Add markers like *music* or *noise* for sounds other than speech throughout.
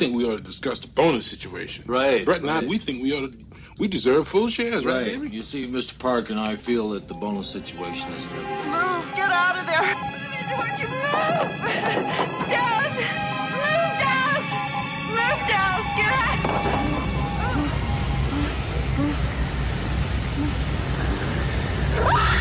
think we ought to discuss the bonus situation. Right, Brett and I, we think we ought to, we deserve full shares, right, Right. baby? You see, Mr. Park and I feel that the bonus situation is good. Move! Get out of there! George, move! Dad! Move, Dad! Move, Dad! Get out! You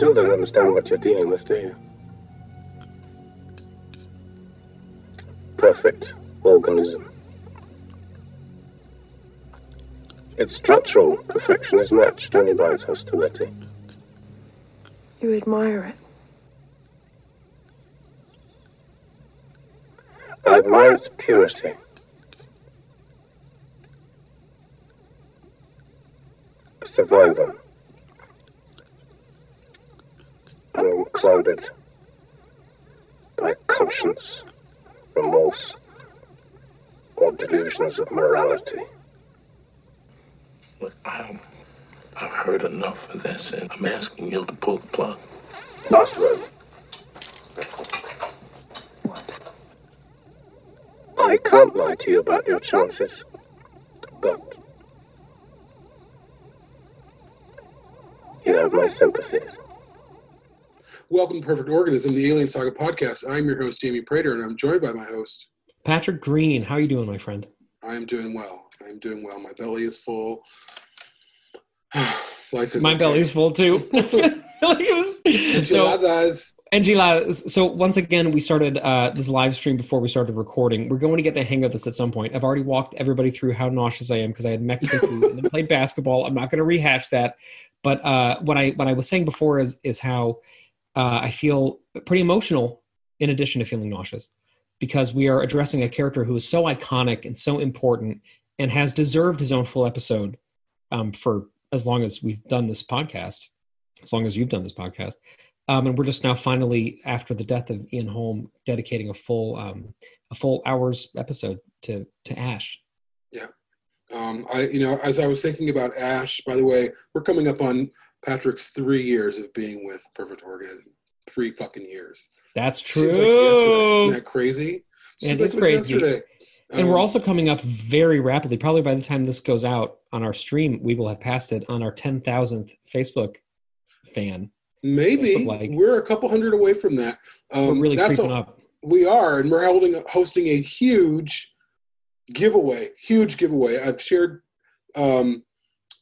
still don't understand what you're dealing with, do you? Perfect organism. Its structural perfection is matched only by its hostility. You admire it. I admire its purity. A survivor. Unclouded by conscience, remorse, or delusions of morality. Look, I, I've heard enough of this, and I'm asking you to pull the plug. Last word. What? I can't lie to you about your chances, but you have my sympathies. Welcome to Perfect Organism, the Alien Saga podcast. I'm your host, Jamie Prater, and I'm joined by my host. Patrick Green, how are you doing, my friend? I am doing well. I'm doing well. My belly is full. *sighs* Life is My okay. belly's full too. *laughs* *laughs* so, Enchiladas. Angela, so once again, we started uh, this live stream before we started recording. We're going to get the hang of this at some point. I've already walked everybody through how nauseous I am because I had Mexican *laughs* food and then played basketball. I'm not going to rehash that. But uh, what I what I was saying before is is how uh, I feel pretty emotional in addition to feeling nauseous because we are addressing a character who is so iconic and so important and has deserved his own full episode um, for as long as we've done this podcast, as long as you've done this podcast. Um, and we're just now finally, after the death of Ian Holm, dedicating a full um, a full hours episode to to Ash. Yeah. Um, I, you know, as I was thinking about Ash, by the way, we're coming up on Patrick's three years of being with Perfect Organism. Three fucking years. That's Seems like true. Isn't that crazy? It Seems is like crazy. yesterday. and we're Um, also coming up very rapidly. Probably by the time this goes out on our stream, we will have passed it on our ten thousandth Facebook fan. maybe like. we're a couple hundred away from that. Um, we're really that's creeping a- up. We are, and we're holding hosting a huge giveaway. Huge giveaway. I've shared um,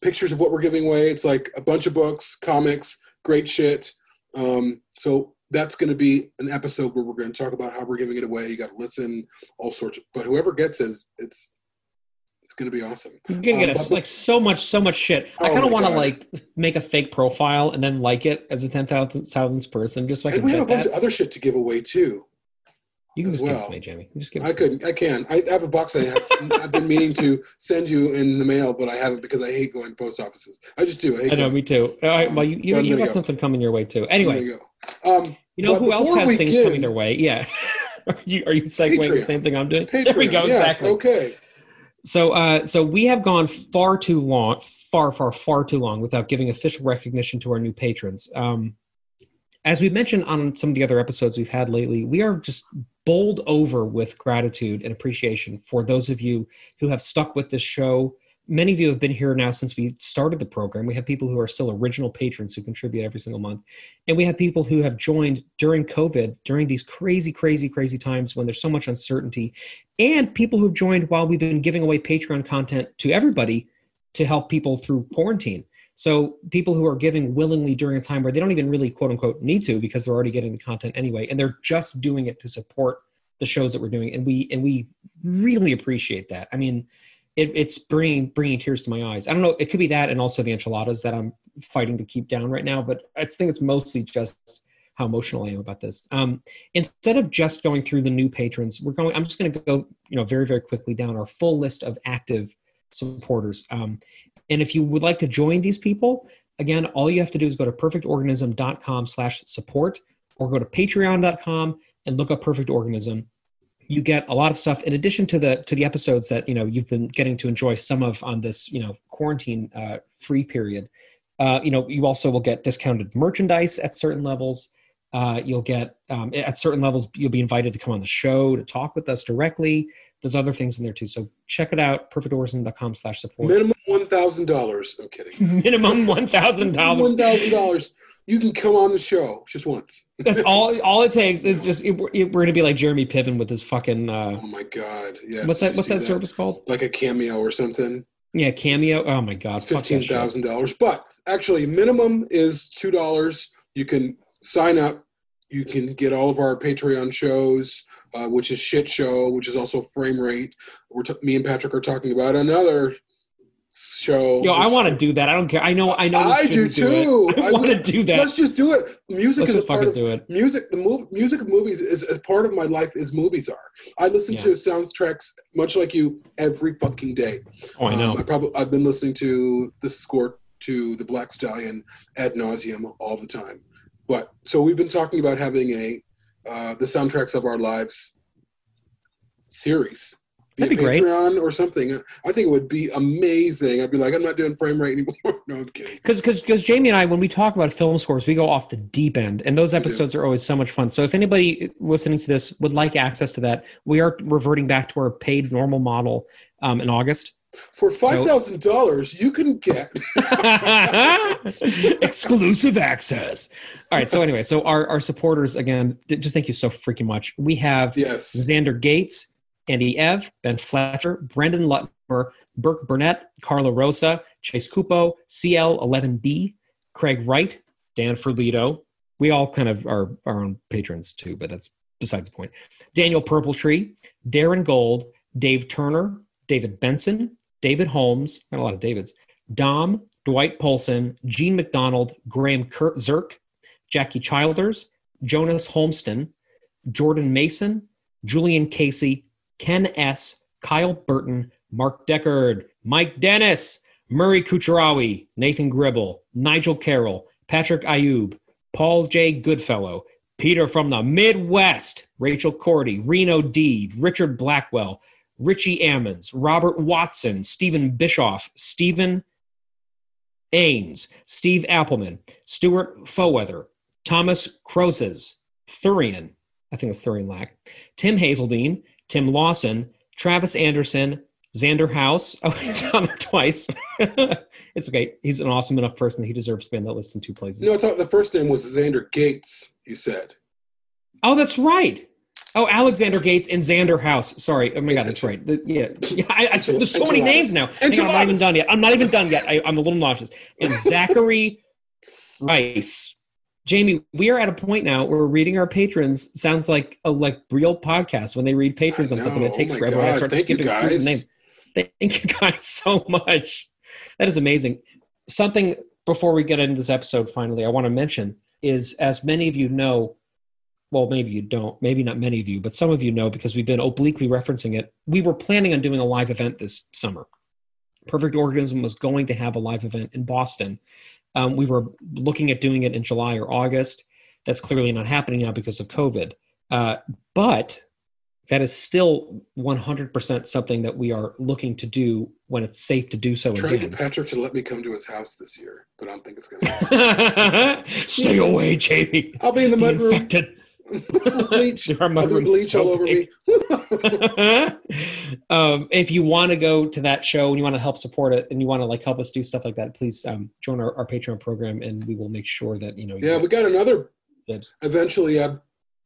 pictures of what we're giving away. It's like a bunch of books, comics, great shit. Um, so that's going to be an episode where we're going to talk about how we're giving it away. You got to listen, all sorts. Of, but whoever gets it, it's it's going to be awesome. You're gonna get Um, us like so much, so much shit. I Oh kind of want to like make a fake profile and then like it as a ten thousandth person, just so I And we have a bunch that. of other shit to give away too. You can just give it well. to me, Jamie. Just give I to me. could, I can. I have a box I have, *laughs* I've been meaning to send you in the mail, but I haven't because I hate going to post offices. I just do. I, hate I know, going. me too. All right, Um, well, you, you, you got go. something coming your way too. Anyway. Um, you know who else has things begin- coming their way? Yeah. *laughs* are you are you segueing the same thing I'm doing? Patreon. There we go. Yes, exactly. Okay. So, uh, so we have gone far too long, far, far, far too long without giving official recognition to our new patrons. Um, as we mentioned on some of the other episodes we've had lately, we are just bowled over with gratitude and appreciation for those of you who have stuck with this show. Many of you have been here now since we started the program. We have people who are still original patrons who contribute every single month. And we have people who have joined during COVID, during these crazy, crazy, crazy times when there's so much uncertainty and people who've joined while we've been giving away Patreon content to everybody to help people through quarantine. So people who are giving willingly during a time where they don't even really quote unquote need to because they're already getting the content anyway, and they're just doing it to support the shows that we're doing, and we and we really appreciate that. I mean, it, it's bringing bringing tears to my eyes. I don't know. It could be that, and also the enchiladas that I'm fighting to keep down right now. But I think it's mostly just how emotional I am about this. Um, instead of just going through the new patrons, we're going. I'm just going to go, you know, very very quickly down our full list of active supporters. Um, and if you would like to join these people, again, all you have to do is go to perfectorganism.com slash support or go to patreon.com and look up Perfect Organism. You get a lot of stuff in addition to the to the episodes that you know you've been getting to enjoy some of on this you know quarantine uh, free period. Uh, you know, you also will get discounted merchandise at certain levels. Uh, you'll get um, at certain levels you'll be invited to come on the show to talk with us directly there's other things in there too so check it out perfectorganism.com slash support Minimum one thousand dollars. I'm kidding. *laughs* minimum $1000 One thousand dollars. You can come on the show just once. *laughs* that's all all it takes is just it, it- we're gonna be like jeremy piven with his fucking uh Oh my god! Yes. what's that what's see that service called Like a cameo or something. yeah cameo oh my god that Fifteen thousand dollars. But actually, minimum is two dollars. You can sign up. You can get all of our Patreon shows, uh, which is shit show, which is also frame rate. We're t- me and Patrick are talking about another show. yo i want to do that i don't care i know i know I do shouldn't do too. *laughs* i I want to do that Let's just do it. Music let's is a part of do it music. The move, music of movies is as part of my life as movies are. I listen Yeah. to soundtracks much like you every fucking day. oh i know Um, I probably I've been listening to the score to the Black Stallion ad nauseum all the time. But so we've been talking about having a uh, the soundtracks of our lives series. That'd be great. Patreon or something. I think it would be amazing. I'd be like, I'm not doing frame rate anymore. *laughs* no, I'm kidding. because because because Jamie and I, when we talk about film scores, we go off the deep end, and those episodes are always so much fun. So if anybody listening to this would like access to that, we are reverting back to our paid normal model um, in August. For five thousand dollars, you can get *laughs* *laughs* *laughs* Exclusive access. All right. So anyway, so our our supporters again, just thank you so freaking much. We have yes. Xander Gates, Andy Ev, Ben Fletcher, Brendan Lutmer, Burke Burnett, Carla Rosa, Chase Cupo, CL11B, Craig Wright, Dan Ferlito. We all kind of are our own patrons too, but that's besides the point. Daniel Purpletree, Darren Gold, Dave Turner, David Benson, David Holmes, got a lot of Davids, Dom, Dwight Polson, Gene McDonald, Graham Kurt Zirk, Jackie Childers, Jonas Holmston, Jordan Mason, Julian Casey, Ken S., Kyle Burton, Mark Deckard, Mike Dennis, Murray Kucherawi, Nathan Gribble, Nigel Carroll, Patrick Ayub, Paul J. Goodfellow, Peter from the Midwest, Rachel Cordy, Reno Deed, Richard Blackwell, Richie Ammons, Robert Watson, Stephen Bischoff, Stephen Ains, Steve Appleman, Stuart Foweather, Thomas Crozes, Thurian, I think it's Thurian Lack, Tim Hazeldine, Tim Lawson, Travis Anderson, Xander House. *laughs* Oh, he's on there twice. *laughs* it's okay. He's an awesome enough person that he deserves to be on that list in two places. No, I thought the first name was Xander Gates. You said. Oh, that's right. Oh, Alexander Gates and Xander House. Sorry. Oh my God, that's right. The- Yeah, yeah *laughs* I, I, there's so many names now. Hang on, I'm not even done yet. I'm not even done yet. I, I'm a little nauseous. And *laughs* Zachary Rice. Jamie, we are at a point now where reading our patrons sounds like a like real podcast when they read patrons on something. It takes Oh forever. I start Thank skipping through the guys. names. Thank you guys *laughs* so much. That is amazing. Something before we get into this episode, finally, I want to mention is as many of you know, well, maybe you don't, maybe not many of you, but some of you know because we've been obliquely referencing it. We were planning on doing a live event this summer. Perfect Organism was going to have a live event in Boston. Um, we were looking at doing it in July or August. That's clearly not happening now because of COVID. Uh, but that is still 100% something that we are looking to do when it's safe to do so trying to get Patrick to let me come to his house this year, but I don't think it's gonna. *laughs* happen. Stay away, Jamie. I'll be in the The mud room. infected. Bleach. *laughs* Be mudrooms bleach so all over big. me. *laughs* um, if you want to go to that show and you want to help support it and you want to like help us do stuff like that, please um, join our, our Patreon program and we will make sure that you know. you yeah, we got another. dibs. Eventually, uh,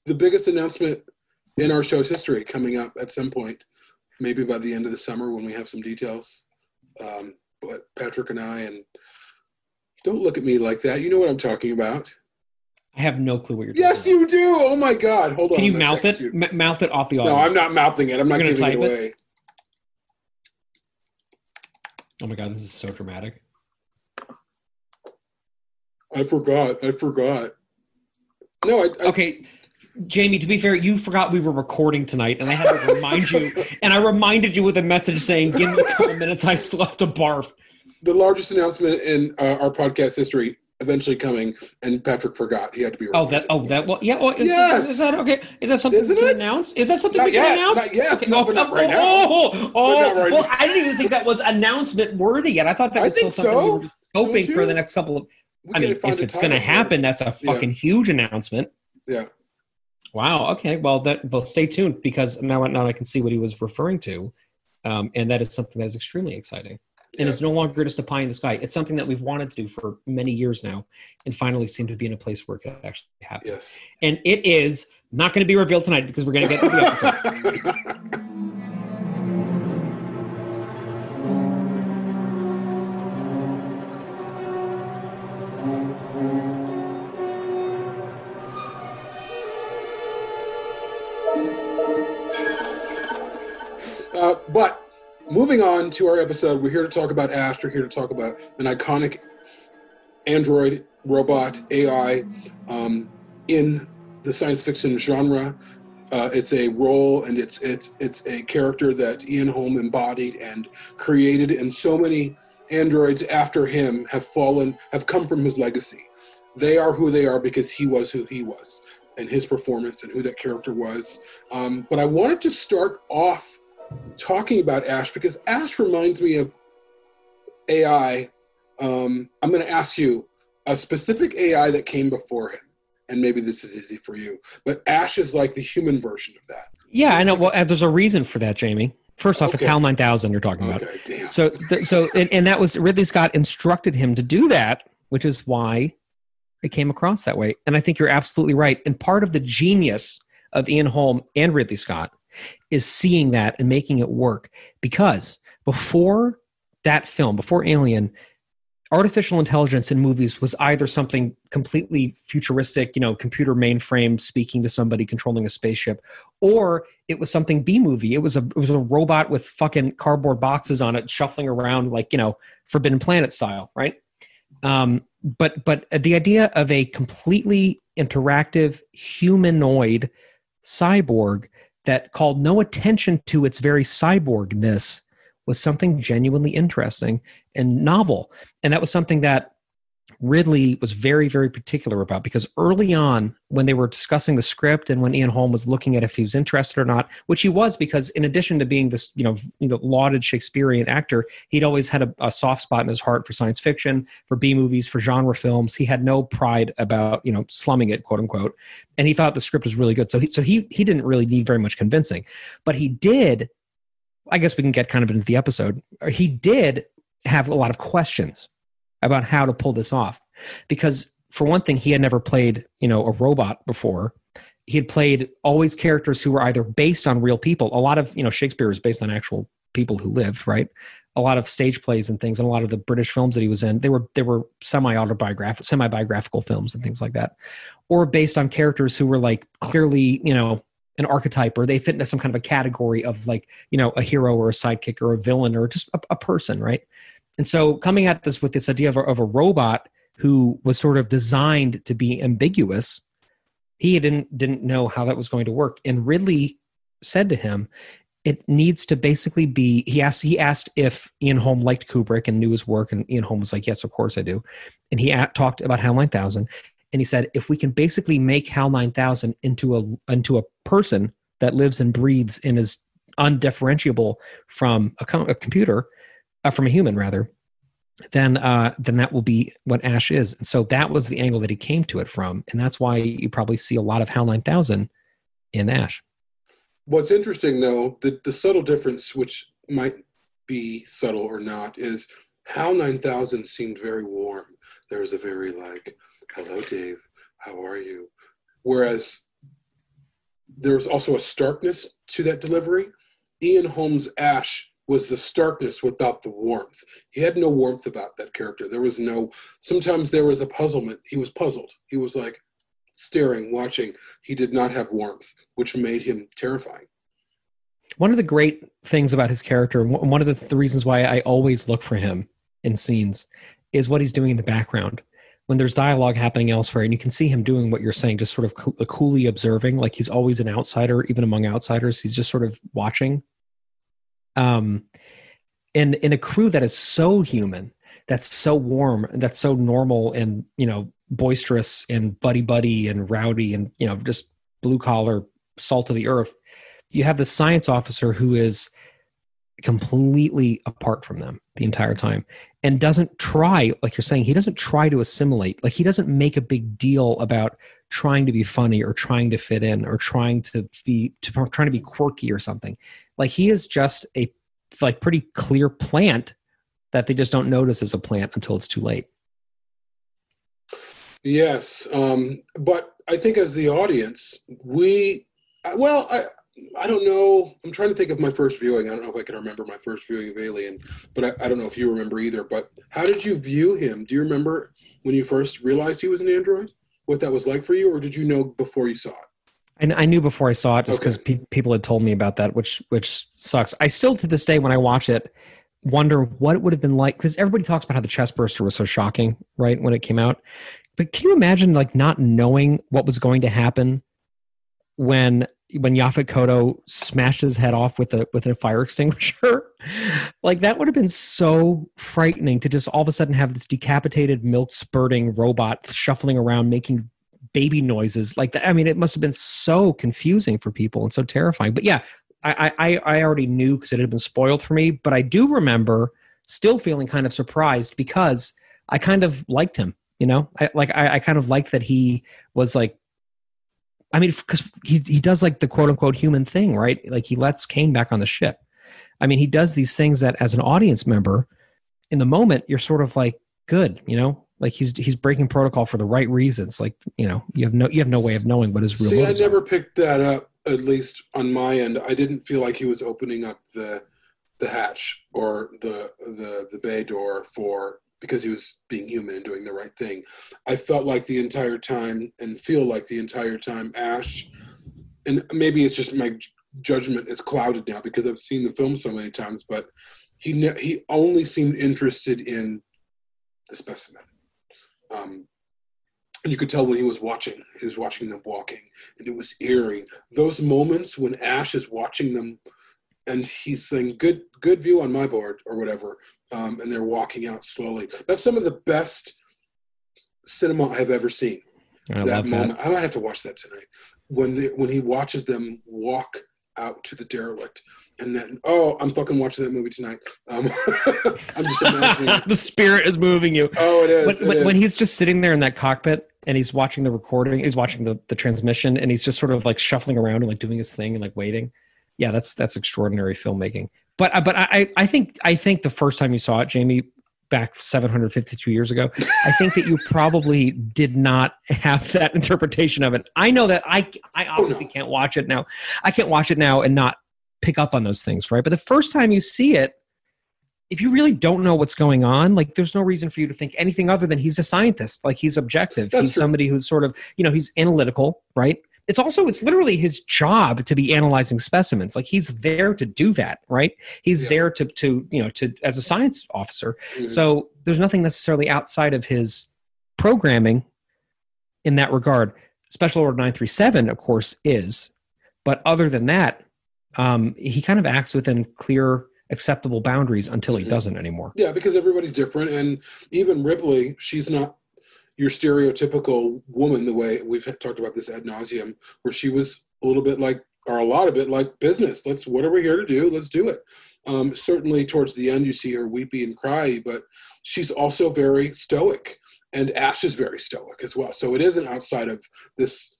the biggest announcement in our show's history coming up at some point, maybe by the end of the summer when we have some details. Um, but Patrick and I, and don't look at me like that. You know what I'm talking about. I have no clue what you're. Doing. Yes, you do. Oh my God! Hold on. Can you mouth it? you. M- mouth it off the audio. No, I'm not mouthing it. I'm not giving it type it? away. Oh my god, this is so dramatic. I forgot. I forgot. No, I, I Okay, Jamie. To be fair, you forgot we were recording tonight, and I had to remind you. *laughs* And I reminded you with a message saying, "Give me a couple minutes. I still have to barf." the largest announcement in uh, our podcast history eventually coming, and Patrick forgot. He had to be. Oh, that. Oh, that. Well, yeah. Well, is, Yes! is that okay? Is that something Isn't we can it? announce? Is that something Not we can yet, announce? not yet, Okay, no, but not right. Oh, But oh, not right well, now. I didn't even think that was announcement worthy yet. I thought that was still something we were just hoping for the next couple of. We I mean, if it's going to title for it. happen, that's a fucking huge announcement. Yeah. Wow. Okay. Well, that well, stay tuned because now now I can see what he was referring to, um, and that is something that is extremely exciting. And Yeah. it's no longer just a pie in the sky. It's something that we've wanted to do for many years now, and finally seem to be in a place where it could actually happen. Yes. And it is not going to be revealed tonight because we're going to get to the episode. *laughs* Uh, but moving on to our episode, we're here to talk about Ash. Here to talk about an iconic android robot AI um, in the science fiction genre. Uh, it's a role and it's it's it's a character that Ian Holm embodied and created, and so many androids after him have fallen have come from his legacy. They are who they are because he was who he was, and his performance and who that character was. Um, but I wanted to start off talking about Ash because Ash reminds me of AI. Um, I'm going to ask you a specific AI that came before him, and maybe this is easy for you. But Ash is like the human version of that. yeah, I know. Well, there's a reason for that, Jamie. First off, it's Okay. HAL 9000 you're talking about. Okay, damn. So, th- so, and, and that was Ridley Scott instructed him to do that, which is why it came across that way. And I think you're absolutely right. And part of the genius of Ian Holm and Ridley Scott is seeing that and making it work. Because before that film, before Alien, artificial intelligence in movies was either something completely futuristic, you know, computer mainframe speaking to somebody controlling a spaceship, or it was something B movie. It was a it was a robot with fucking cardboard boxes on it shuffling around like, you know, Forbidden Planet style, right? Um, but but the idea of a completely interactive humanoid cyborg that called no attention to its very cyborgness was something genuinely interesting and novel. And that was something that Ridley was very, very particular about because early on, when they were discussing the script and when Ian Holm was looking at if he was interested or not, which he was because in addition to being this, you know, you know, lauded Shakespearean actor, he'd always had a, a soft spot in his heart for science fiction, for B movies, for genre films. He had no pride about, you know, slumming it, quote unquote. And he thought the script was really good. So he so he he didn't really need very much convincing. But he did I guess we can get kind of into the episode. He did have a lot of questions about how to pull this off. Because for one thing he had never played you know a robot before. He had played always characters who were either based on real people. A lot of you know shakespeare is based on actual people who lived right? A lot of stage plays and things and a lot of the british films that he was in they were they were semi autobiographical semi biographical films and things like that. Or based on characters who were like clearly you know an archetype or they fit into some kind of a category of like you know a hero or a sidekick or a villain or just a, a person right and so coming at this with this idea of a, of a robot who was sort of designed to be ambiguous, he didn't didn't know how that was going to work. And Ridley said to him, "It needs to basically be." He asked he asked if Ian Holm liked Kubrick and knew his work, and Ian Holm was like, "Yes, of course I do." And he a- talked about HAL 9000, and he said, "If we can basically make HAL 9000 into a into a person that lives and breathes and is undifferentiable from a, com- a computer." Uh, from a human rather, then uh, then that will be what Ash is. And so that was the angle that he came to it from, and that's why you probably see a lot of HAL 9000 in Ash. What's interesting, though, the, the subtle difference, which might be subtle or not, is HAL 9000 seemed very warm. There was a very like, hello, Dave, how are you? Whereas there was also a starkness to that delivery. Ian Holmes' Ash was the starkness without the warmth. He had no warmth about that character. There was no. Sometimes there was a puzzlement. He was puzzled. He was like staring, watching. He did not have warmth, which made him terrifying. One of the great things about his character, one of the, the reasons why I always look for him in scenes, is what he's doing in the background. When there's dialogue happening elsewhere, and you can see him doing what you're saying, just sort of coo- coolly observing, like he's always an outsider, even among outsiders. He's just sort of watching. Um, in in a crew that is so human, that's so warm, that's so normal, and you know boisterous and buddy buddy and rowdy, and you know just blue collar, salt of the earth you have the science officer who is completely apart from them the entire time and doesn't try like you're saying he doesn't try to assimilate like he doesn't make a big deal about trying to be funny or trying to fit in or trying to be to trying to be quirky or something. Like he is just a like pretty clear plant that they just don't notice as a plant until it's too late. Yes, um, but I think as the audience, we well, I I don't know. I'm trying to think of my first viewing. I don't know if I can remember my first viewing of Alien, but I, I don't know if you remember either. But how did you view him? Do you remember when you first realized he was an android? What that was like for you, or did you know before you saw it? And I knew before I saw it, just because Okay. pe- people had told me about that, which which sucks. I still to this day, when I watch it, wonder what it would have been like because everybody talks about how the chest burster was so shocking, right, when it came out. But can you imagine like not knowing what was going to happen when when Yaphet Kotto smashed his head off with a with a fire *laughs* extinguisher? like that would have been so frightening to just all of a sudden have this decapitated, milk spurting robot shuffling around making baby noises like that. I mean, it must have been so confusing for people and so terrifying. But yeah, I I, I already knew because it had been spoiled for me. But I do remember still feeling kind of surprised because I kind of liked him. You know, I like I, I kind of liked that he was like. I mean, because he he does like the quote unquote human thing, right? Like he lets Kane back on the ship. I mean, he does these things that, as an audience member, in the moment, you're sort of like, good, you know, like he's he's breaking protocol for the right reasons. Like, you know, you have no you have no way of knowing what his real See, I motives are. never picked that up. At least on my end, I didn't feel like he was opening up the the hatch or the the the bay door for because he was being human and doing the right thing. I felt like the entire time and feel like the entire time Ash, and maybe it's just my judgment is clouded now because I've seen the film so many times, but he ne- he only seemed interested in the specimen. Um, you could tell when he was watching, he was watching them walking, and it was eerie. Those moments when Ash is watching them, and he's saying, "Good, good view on my board" or whatever, um, and they're walking out slowly. That's some of the best cinema I've ever seen. I that moment, that. I might have to watch that tonight. When the, when he watches them walk out to the derelict, and then oh, I'm fucking watching that movie tonight. Um, *laughs* I'm just imagining. *laughs* the spirit is moving you. Oh, it is. When, it when, is. when he's just sitting there in that cockpit and he's watching the recording, he's watching the, the transmission, and he's just sort of like shuffling around and like doing his thing and like waiting. Yeah, that's that's extraordinary filmmaking. But uh, but I I think I think the first time you saw it, Jamie, back 752 years ago, I think that you probably did not have that *laughs* interpretation of it. I know that I I obviously can't watch it now. I can't watch it now and not pick up on those things, right? But the first time you see it, if you really don't know what's going on, like there's no reason for you to think anything other than he's a scientist. Like he's objective. That's he's true. somebody who's sort of, you know, he's analytical, right? It's also it's literally his job to be analyzing specimens. Like he's there to do that, right? He's Yeah. there to to, you know, to as a science officer. Mhm. So there's nothing necessarily outside of his programming in that regard. Special Order 937, of course, is. But other than that, um, he kind of acts within clear, acceptable boundaries until he Mhm. doesn't anymore. Yeah, because everybody's different, and even Ripley, she's not your stereotypical woman. The way we've talked about this ad nauseum, where she was a little bit like, or a lot of it like business. Let's what are we here to do? Let's do it. Um, certainly, towards the end, you see her weepy and cry, but she's also very stoic, and Ash is very stoic as well. So it isn't outside of this.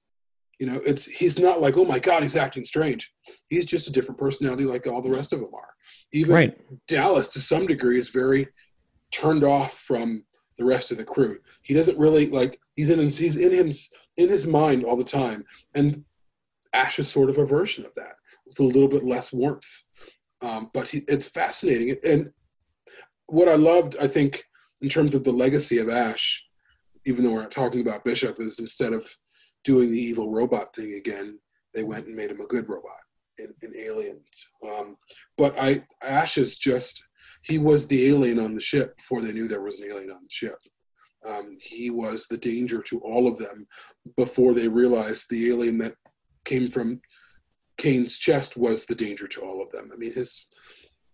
You know, it's he's not like, oh my god, he's acting strange. He's just a different personality, like all the rest of them are. Even Right. Dallas, to some degree, is very turned off from the rest of the crew. He doesn't really like. He's in his, he's in his in his mind all the time, and Ash is sort of a version of that with a little bit less warmth. Um, but he, it's fascinating. And what I loved, I think, in terms of the legacy of Ash, even though we're not talking about Bishop, is instead of doing the evil robot thing again, they went and made him a good robot in, in Aliens. Um, but I Ash is just he was the alien on the ship before they knew there was an alien on the ship. Um, he was the danger to all of them before they realized the alien that came from Kane's chest was the danger to all of them. I mean, his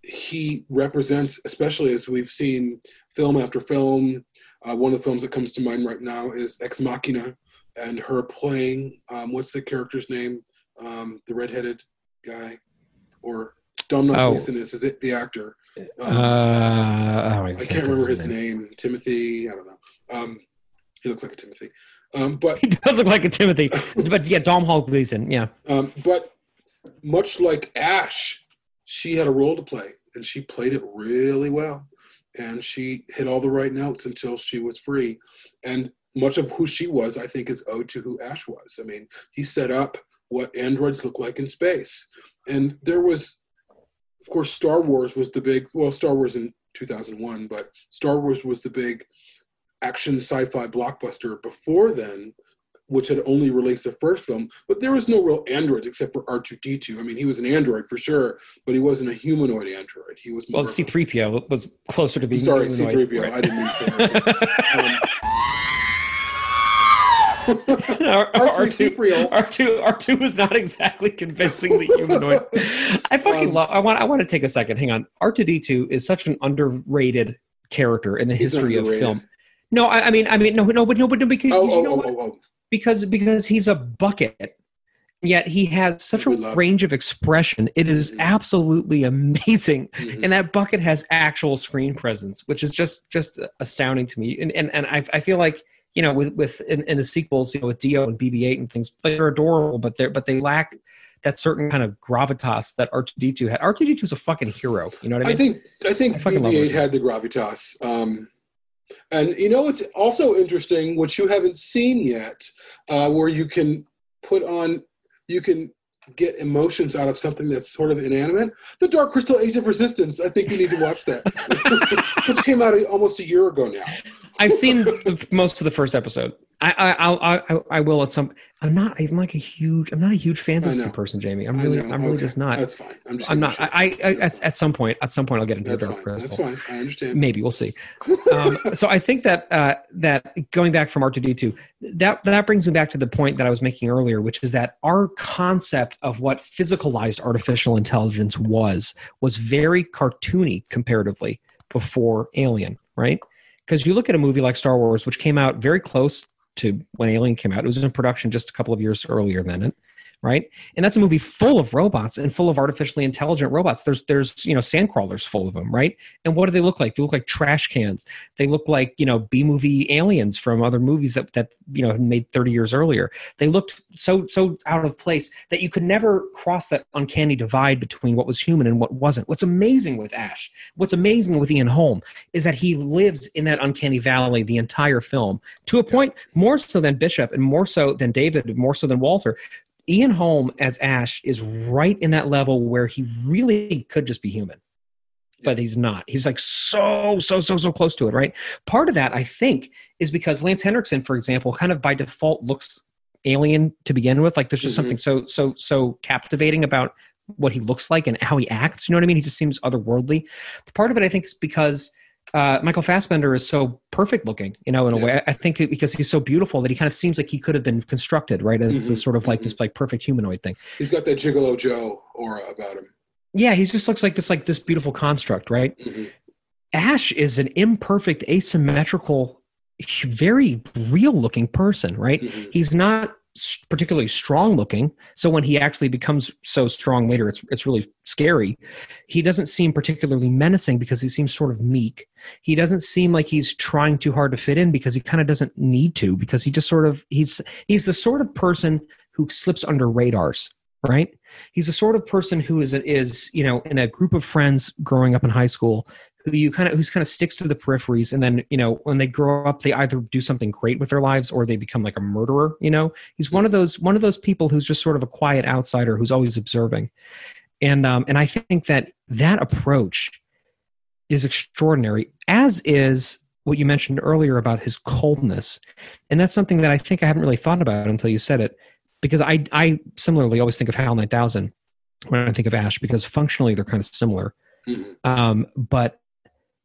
he represents, especially as we've seen film after film. Uh, one of the films that comes to mind right now is Ex Machina, and her playing um, what's the character's name? Um, the redheaded guy, or Domhnall Oh. Gleeson is, is it the actor? Uh, oh, I can't remember his name. Timothy. I don't know. Um, he looks like a Timothy. Um, but *laughs* He does look like a Timothy, *laughs* but yeah, Domhnall Gleeson. Yeah, um, but much like Ash, she had a role to play, and she played it really well. And she hit all the right notes until she was free. And much of who she was, I think, is owed to who Ash was. I mean, he set up what androids look like in space. And there was, of course, Star Wars was the big, well, Star Wars in 2001, but Star Wars was the big action sci-fi blockbuster before then which had only released the first film but there was no real androids except for r2d2 i mean he was an android for sure but he wasn't a humanoid android he was more well, of a- C-3PO was closer to being. sorry humanoid, c3po right? i didn't mean to say that *laughs* um, *laughs* R- R2, R2C3PO. R2, R2 was not exactly convincingly *laughs* humanoid. I fucking Um, love. I want. I want to take a second. Hang on. R2D2 is such an underrated character in the history of film. No, I, I mean, I mean, no, no, but no, but no, because oh, you oh, know oh, what? oh, oh. because because he's a bucket yet he has such a range of expression it is Mhm. absolutely amazing Mhm. and that bucket has actual screen presence which is just just astounding to me and and, and I, I feel like you know with with in, in the sequels you know with D-O and bb8 and things they're adorable but they're but they lack that certain kind of gravitas that r2d2 had r2d2 is a fucking hero you know what i I mean think I think I fucking love BB-8 it. had the gravitas. Um, and you know it's also interesting, which you haven't seen yet, uh, where you can put on, you can get emotions out of something that's sort of inanimate. The Dark Crystal Age of Resistance. I think you need to watch that, *laughs* which came out almost a year ago now. I've seen the, most of the first episode. I I I'll, I I I will at some. I'm not. I'm like a huge. I'm not a huge fantasy person, Jamie. I'm really. I'm really okay, just not. That's fine. I'm just. I'm not. I. I, at, at some point, at some point, I'll get into That's Dark fine. Crystal. That's fine. I understand. Maybe we'll see. Um, *laughs* so I think that uh, that going back from R2D2, that that brings me back to the point that I was making earlier, which is that our concept of what physicalized artificial intelligence was was very cartoony comparatively before Alien, right? Because you look at a movie like Star Wars, which came out very close to when Alien came out. It was in production just a couple of years earlier than it, right? And that's a movie full of robots and full of artificially intelligent robots. There's there's you know sandcrawlers full of them, right? And what do they look like? They look like trash cans. They look like you know B movie aliens from other movies that that you know made 30 years earlier. They looked so so out of place that you could never cross that uncanny divide between what was human and what wasn't. What's amazing with Ash, what's amazing with Ian Holm, is that he lives in that uncanny valley the entire film to a point more so than Bishop and more so than David, more so than Walter. Ian Holm as Ash is right in that level where he really could just be human. But he's not. He's like so, so, so, so close to it, right? Part of that, I think, is because Lance Henriksen, for example, kind of by default looks alien to begin with. Like there's just Mhm. something so, so, so captivating about what he looks like and how he acts. You know what I mean? He just seems otherworldly. Part of it, I think, is because uh, Michael Fassbender is so perfect looking, you know, in a way. I think it- because he's so beautiful that he kind of seems like he could have been constructed, right? As Mhm, this sort of like this like perfect humanoid thing. He's got that Gigolo Joe aura about him. Yeah, he just looks like this like this beautiful construct, right? Mhm. Ash is an imperfect, asymmetrical, very real looking person, right? Mhm. He's not particularly strong looking. So when he actually becomes so strong later, it's it's really scary. He doesn't seem particularly menacing because he seems sort of meek. He doesn't seem like he's trying too hard to fit in because he kind of doesn't need to because he just sort of he's he's the sort of person who slips under radars right he's the sort of person who is is you know in a group of friends growing up in high school who you kind of who's kind of sticks to the peripheries and then you know when they grow up they either do something great with their lives or they become like a murderer you know? He's one of those one of those people who's just sort of a quiet outsider who's always observing. And um, and I think that that approach is extraordinary, as is what you mentioned earlier about his coldness, and that's something that I think I haven't really thought about until you said it, because I I similarly always think of HAL nine thousand when I think of Ash because functionally they're kind of similar, Mhm. um, but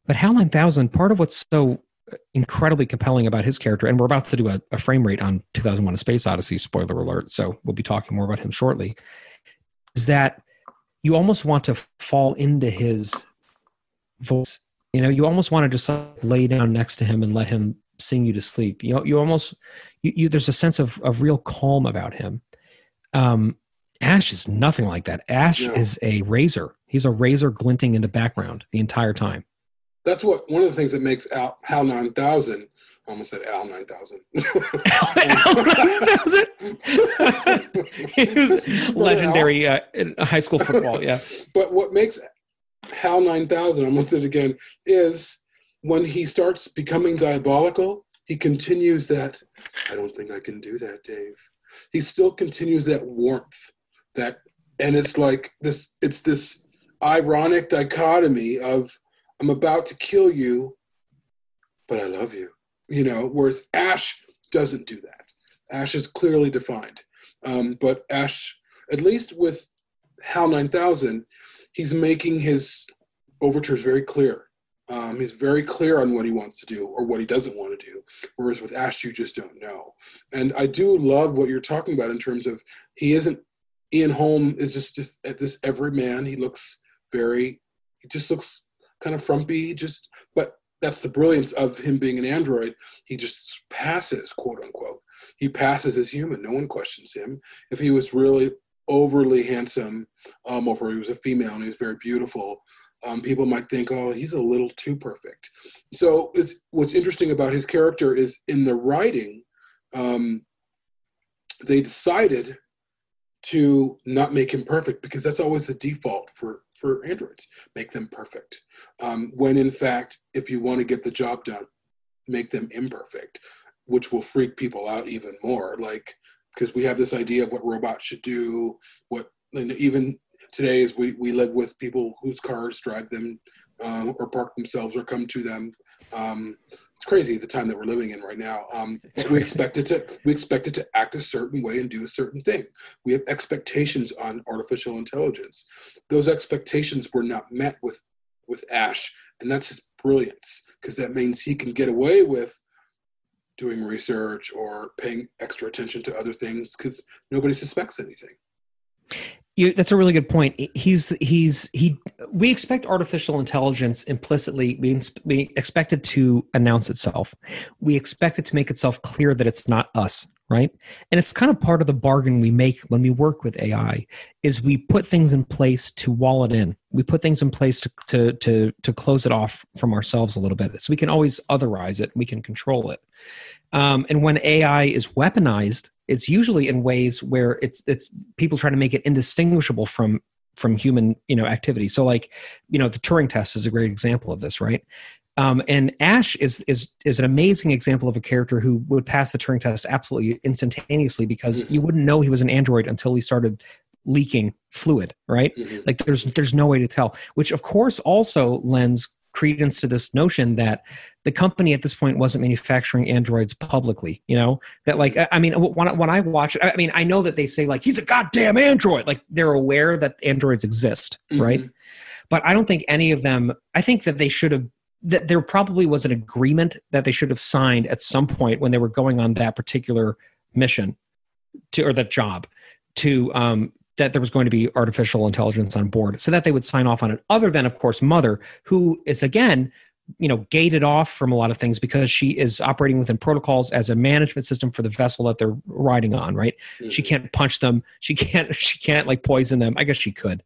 but HAL nine thousand part of what's so incredibly compelling about his character, and we're about to do a, a frame rate on 2001: A Space Odyssey. Spoiler alert! So we'll be talking more about him shortly. Is that you almost want to fall into his voice? You know, you almost want to just like lay down next to him and let him sing you to sleep. You know, you almost you, you there's a sense of of real calm about him. Um, Ash is nothing like that. Ash No. is a razor. He's a razor glinting in the background the entire time. That's what one of the things that makes Al, HAL 9000. I almost said Al 9000. *laughs* he was legendary uh, in high school football. Yeah, But what makes HAL 9000, I almost did it again, is when he starts becoming diabolical, he continues that, I don't think I can do that, Dave. He still continues that warmth, that, and it's like this, it's this ironic dichotomy of, I'm about to kill you, but I love you. You know, whereas Ash doesn't do that. Ash is clearly defined. Um, but Ash, at least with HAL 9000, he's making his overtures very clear. Um, he's very clear on what he wants to do or what he doesn't want to do. Whereas with Ash, you just don't know. And I do love what you're talking about in terms of he isn't. Ian Holm is just just at this everyman. He looks very. He just looks kind of frumpy. Just. But that's the brilliance of him being an android. He just passes, quote unquote. He passes as human. No one questions him. If he was really overly handsome, um, or if he was a female and he was very beautiful, um, people might think, oh, he's a little too perfect. So it's, what's interesting about his character is in the writing, um, they decided to not make him perfect because that's always the default for for androids make them perfect. Um, when in fact if you want to get the job done make them imperfect which will freak people out even more like because we have this idea of what robots should do what and even today as we, we live with people whose cars drive them um, or park themselves or come to them um, it's crazy the time that we're living in right now. Um, we expect it to we expect it to act a certain way and do a certain thing. We have expectations on artificial intelligence. Those expectations were not met with with ash and that's his brilliance because that means he can get away with doing research or paying extra attention to other things because nobody suspects anything you, that's a really good point. He's he's he. We expect artificial intelligence implicitly. We, we expect it to announce itself. We expect it to make itself clear that it's not us, right? And it's kind of part of the bargain we make when we work with AI. Is we put things in place to wall it in. We put things in place to to to to close it off from ourselves a little bit, so we can always otherize it. We can control it. Um, and when AI is weaponized, it's usually in ways where it's it's people try to make it indistinguishable from from human you know activity. So like you know the Turing test is a great example of this, right? Um, and Ash is is is an amazing example of a character who would pass the Turing test absolutely instantaneously because you wouldn't know he was an android until he started leaking fluid, right? Like there's there's no way to tell. Which of course also lends credence to this notion that the company at this point wasn't manufacturing androids publicly you know? That like i mean when, when i watch it i mean i know that they say like he's a goddamn android. Like they're aware that androids exist right? But i don't think any of them i think that they should have that there probably was an agreement that they should have signed at some point when they were going on that particular mission to or that job to um that there was going to be artificial intelligence on board so that they would sign off on it other than of course mother who is again you know gated off from a lot of things because she is operating within protocols as a management system for the vessel that they're riding on right? She can't punch them. She can't *laughs* she can't like poison them. I guess she could.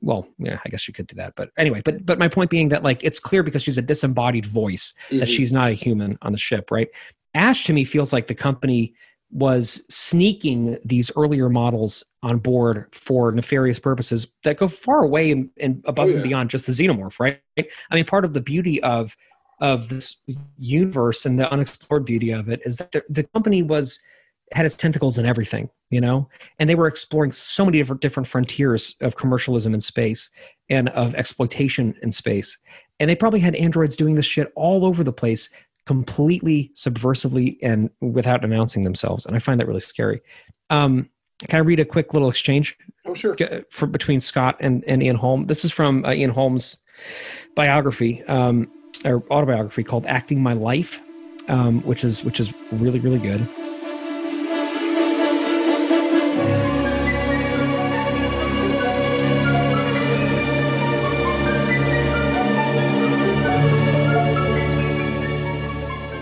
Well yeah i guess she could do that but anyway but but my point being that like it's clear because she's a disembodied voice that Mhm. she's not a human on the ship right? Ash to me feels like the company was sneaking these earlier models on board for nefarious purposes that go far away and, and above Oh, and beyond just the xenomorph right i mean part of the beauty of of this universe and the unexplored beauty of it is that the, the company was had its tentacles in everything, you know? And they were exploring so many different different frontiers of commercialism in space and of exploitation in space. And they probably had androids doing this shit all over the place, completely subversively and without announcing themselves. And I find that really scary. Um, can I read a quick little exchange Oh, sure. for between Scott and, and Ian Holm? This is from uh, Ian Holm's biography um, or autobiography called "Acting My Life," um, which is which is really really good.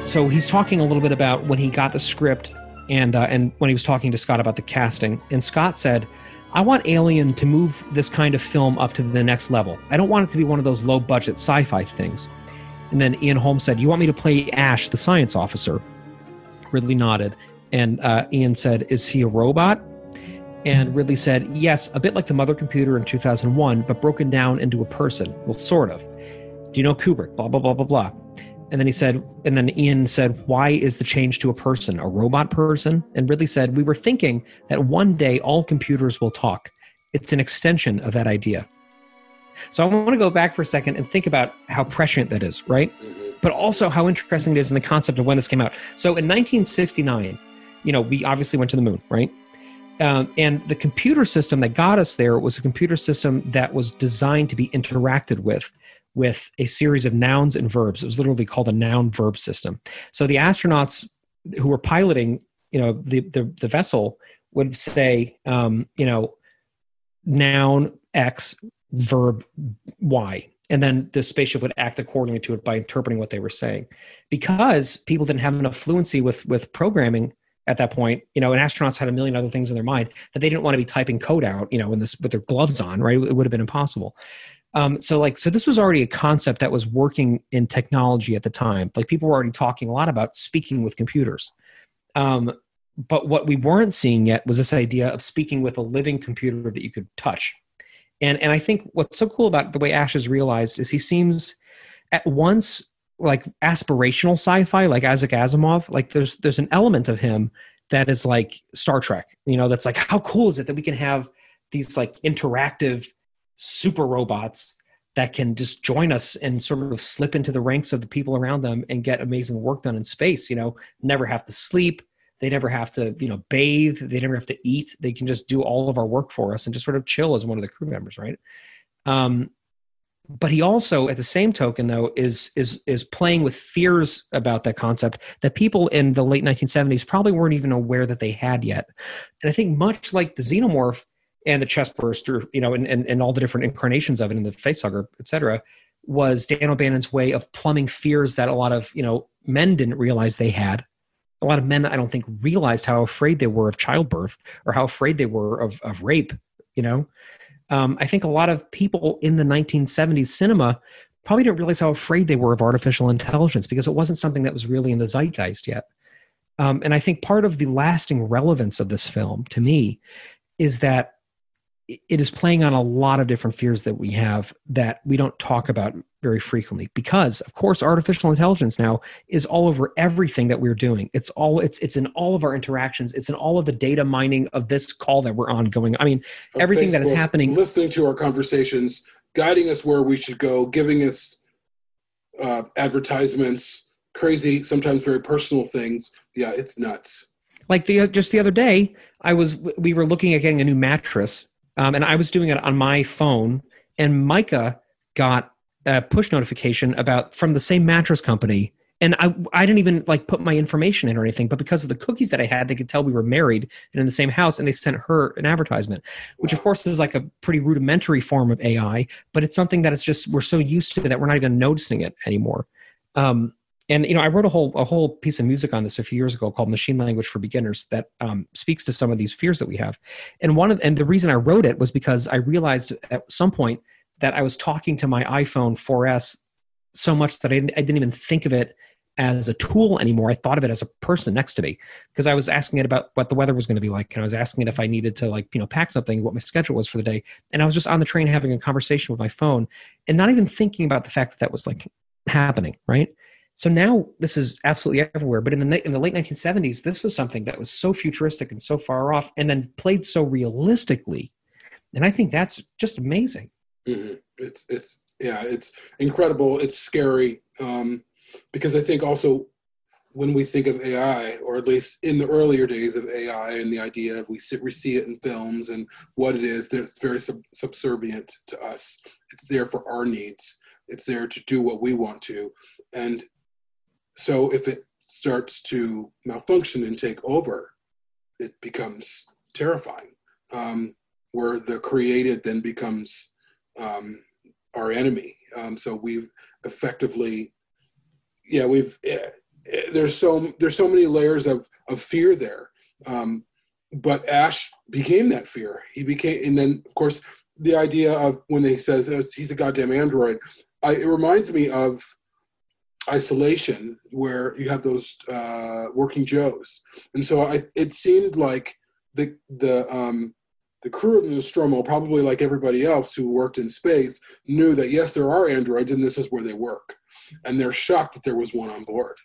So he's talking a little bit about when he got the script and uh, and when he was talking to Scott about the casting, and Scott said, "I want Alien to move this kind of film up to the next level. I don't want it to be one of those low budget sci-fi things." And then Ian Holmes said, "You want me to play Ash, the science officer?" Ridley nodded, and uh, Ian said, "Is he a robot?" And Ridley said, "Yes, a bit like the Mother Computer in 2001, but broken down into a person. Well, sort of. Do you know Kubrick? Blah blah blah blah blah." And then he said, and then Ian said, Why is the change to a person, a robot person? And Ridley said, We were thinking that one day all computers will talk. It's an extension of that idea. So I want to go back for a second and think about how prescient that is, right? But also how interesting it is in the concept of when this came out. So in 1969, you know, we obviously went to the moon, right? Um, and the computer system that got us there was a computer system that was designed to be interacted with with a series of nouns and verbs. It was literally called a noun verb system. So the astronauts who were piloting, you know, the the, the vessel would say, um, you know, noun X, verb Y, and then the spaceship would act accordingly to it by interpreting what they were saying. Because people didn't have enough fluency with with programming at that point, you know, and astronauts had a million other things in their mind that they didn't want to be typing code out, you know, in this with their gloves on, right? It would have been impossible. Um, so like, so this was already a concept that was working in technology at the time. Like people were already talking a lot about speaking with computers. Um, but what we weren't seeing yet was this idea of speaking with a living computer that you could touch. And and I think what's so cool about the way Ash is realized is he seems at once like aspirational sci-fi, like Isaac Asimov. Like there's there's an element of him that is like Star Trek. You know, that's like how cool is it that we can have these like interactive super robots that can just join us and sort of slip into the ranks of the people around them and get amazing work done in space you know? Never have to sleep. They never have to you know bathe. They never have to eat. They can just do all of our work for us and just sort of chill as one of the crew members right? Um, but he also at the same token though is is is playing with fears about that concept that people in the late 1970s probably weren't even aware that they had yet. And i think much like the xenomorph and the chest burster, you know, and, and, and all the different incarnations of it in the face facehugger, et cetera, was Dan O'Bannon's way of plumbing fears that a lot of, you know, men didn't realize they had. A lot of men, I don't think, realized how afraid they were of childbirth or how afraid they were of, of rape, you know. Um, I think a lot of people in the 1970s cinema probably didn't realize how afraid they were of artificial intelligence because it wasn't something that was really in the zeitgeist yet. Um, and I think part of the lasting relevance of this film to me is that it is playing on a lot of different fears that we have that we don't talk about very frequently because of course artificial intelligence now is all over everything that we're doing it's all it's it's in all of our interactions it's in all of the data mining of this call that we're on going i mean everything that is happening listening to our conversations, guiding us where we should go, giving us uh, advertisements, crazy, sometimes very personal things. Yeah, it's nuts. like the just the other day i was we were looking at getting a new mattress um, and i was doing it on my phone and micah got a push notification about from the same mattress company. And I, I didn't even like put my information in or anything but because of the cookies that i had they could tell we were married and in the same house and they sent her an advertisement which of course is like a pretty rudimentary form of ai but it's something that it's just we're so used to that we're not even noticing it anymore. Um, and you know i wrote a whole a whole piece of music on this a few years ago called machine language for beginners that um, speaks to some of these fears that we have. And one of and the reason i wrote it was because i realized at some point that i was talking to my iphone 4s so much that i didn't, I didn't even think of it as a tool anymore. I thought of it as a person next to me because i was asking it about what the weather was going to be like and i was asking it if i needed to like you know pack something what my schedule was for the day. And i was just on the train having a conversation with my phone and not even thinking about the fact that that was like happening right So now this is absolutely everywhere. But in the in the late 1970s, this was something that was so futuristic and so far off, and then played so realistically. And I think that's just amazing. hmm It's it's yeah, it's incredible. It's scary um, because I think also when we think of AI, or at least in the earlier days of AI, and the idea of we sit, we see it in films and what it is, that it's very sub- subservient to us. It's there for our needs. It's there to do what we want to, and so if it starts to malfunction and take over, it becomes terrifying. Um, where the created then becomes um, our enemy. Um, so we've effectively, yeah, we've eh, eh, there's so there's so many layers of of fear there. Um, but Ash became that fear. He became, and then of course the idea of when they says oh, he's a goddamn android, I, it reminds me of isolation where you have those uh, working joes and so I, it seemed like the the um, the crew of the Nostromo, probably like everybody else who worked in space, knew that yes, there are androids, and this is where they work, and they're shocked that there was one on board.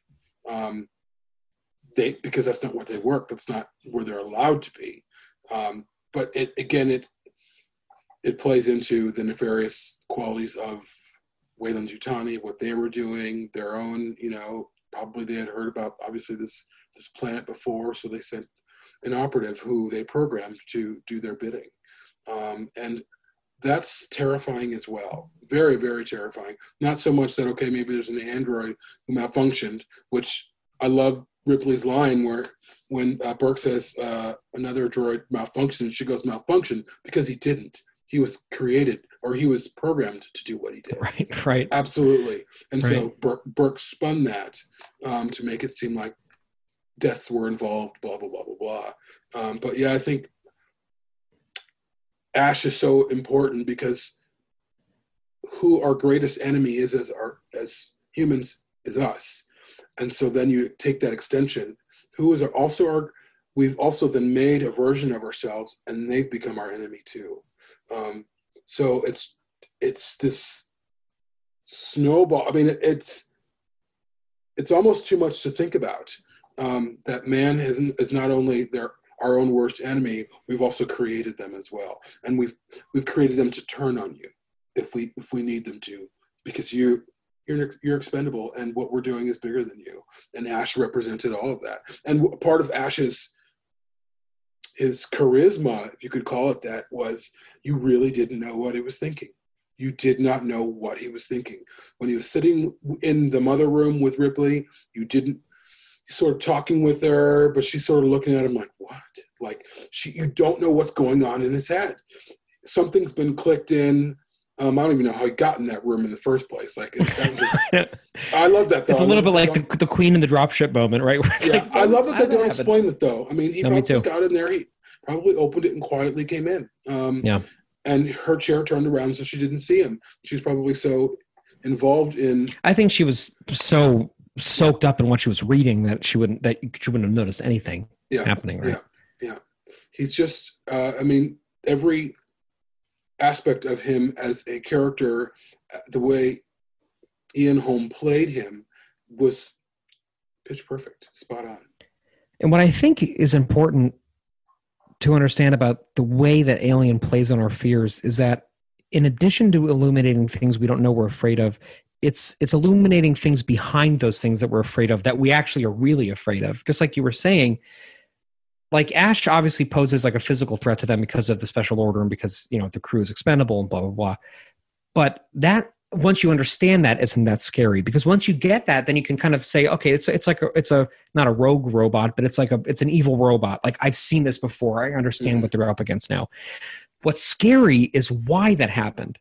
Um, they because that's not where they work. That's not where they're allowed to be. Um, but it again, it it plays into the nefarious qualities of Weyland Yutani, what they were doing, their own, you know, probably they had heard about obviously this this planet before, so they sent an operative who they programmed to do their bidding. Um, and that's terrifying as well. Very, very terrifying. Not so much that, okay, maybe there's an android who malfunctioned, which I love Ripley's line where when uh, Burke says uh, another droid malfunctioned, she goes malfunction because he didn't. He was created or he was programmed to do what he did. Right, *laughs* right. Absolutely. And so Burke, Burke spun that um, to make it seem like deaths were involved, blah, blah, blah, blah, blah. Um, but yeah, I think Ash is so important because who our greatest enemy is as our as humans is us. And so then you take that extension, who is also our we've also then made a version of ourselves and they've become our enemy too. Um, so it's it's this snowball. I mean, it, it's it's almost too much to think about. Um, that man is, is not only their our own worst enemy, we've also created them as well, and we've we've created them to turn on you if we if we need them to, because you you're you're expendable, and what we're doing is bigger than you. And Ash represented all of that, and part of Ash's his charisma, if you could call it that, was you really didn't know what he was thinking. You did not know what he was thinking. When he was sitting in the mother room with Ripley, you didn't sort of talking with her, but she's sort of looking at him like, what? Like she you don't know what's going on in his head. Something's been clicked in. Um, I don't even know how he got in that room in the first place. Like was *laughs* I love that. Though. It's a little bit like the, the queen in the dropship moment, right? *laughs* Where it's yeah, like, I love that they don't explain it though. I mean, he No, me probably too. got in there. He probably opened it and quietly came in. Um, Yeah. And her chair turned around so she didn't see him. She's probably so involved in. I think she was so soaked up in what she was reading that she wouldn't that she wouldn't have noticed anything Yeah. happening. Right? Yeah. Yeah. He's just. Uh, I mean, every aspect of him as a character, the way Ian Holm played him was pitch perfect, spot on. And what I think is important to understand about the way that Alien plays on our fears is that in addition to illuminating things we don't know we're afraid of, it's it's illuminating things behind those things that we're afraid of that we actually are really afraid of. Just like you were saying, like Ash obviously poses like a physical threat to them because of the special order and because you know the crew is expendable and blah blah blah. But that once you understand that isn't that scary? Because once you get that then you can kind of say okay it's it's like a, it's a not a rogue robot but it's like a it's an evil robot. Like i've seen this before. I understand Mhm. what they're up against now. What's scary is why that happened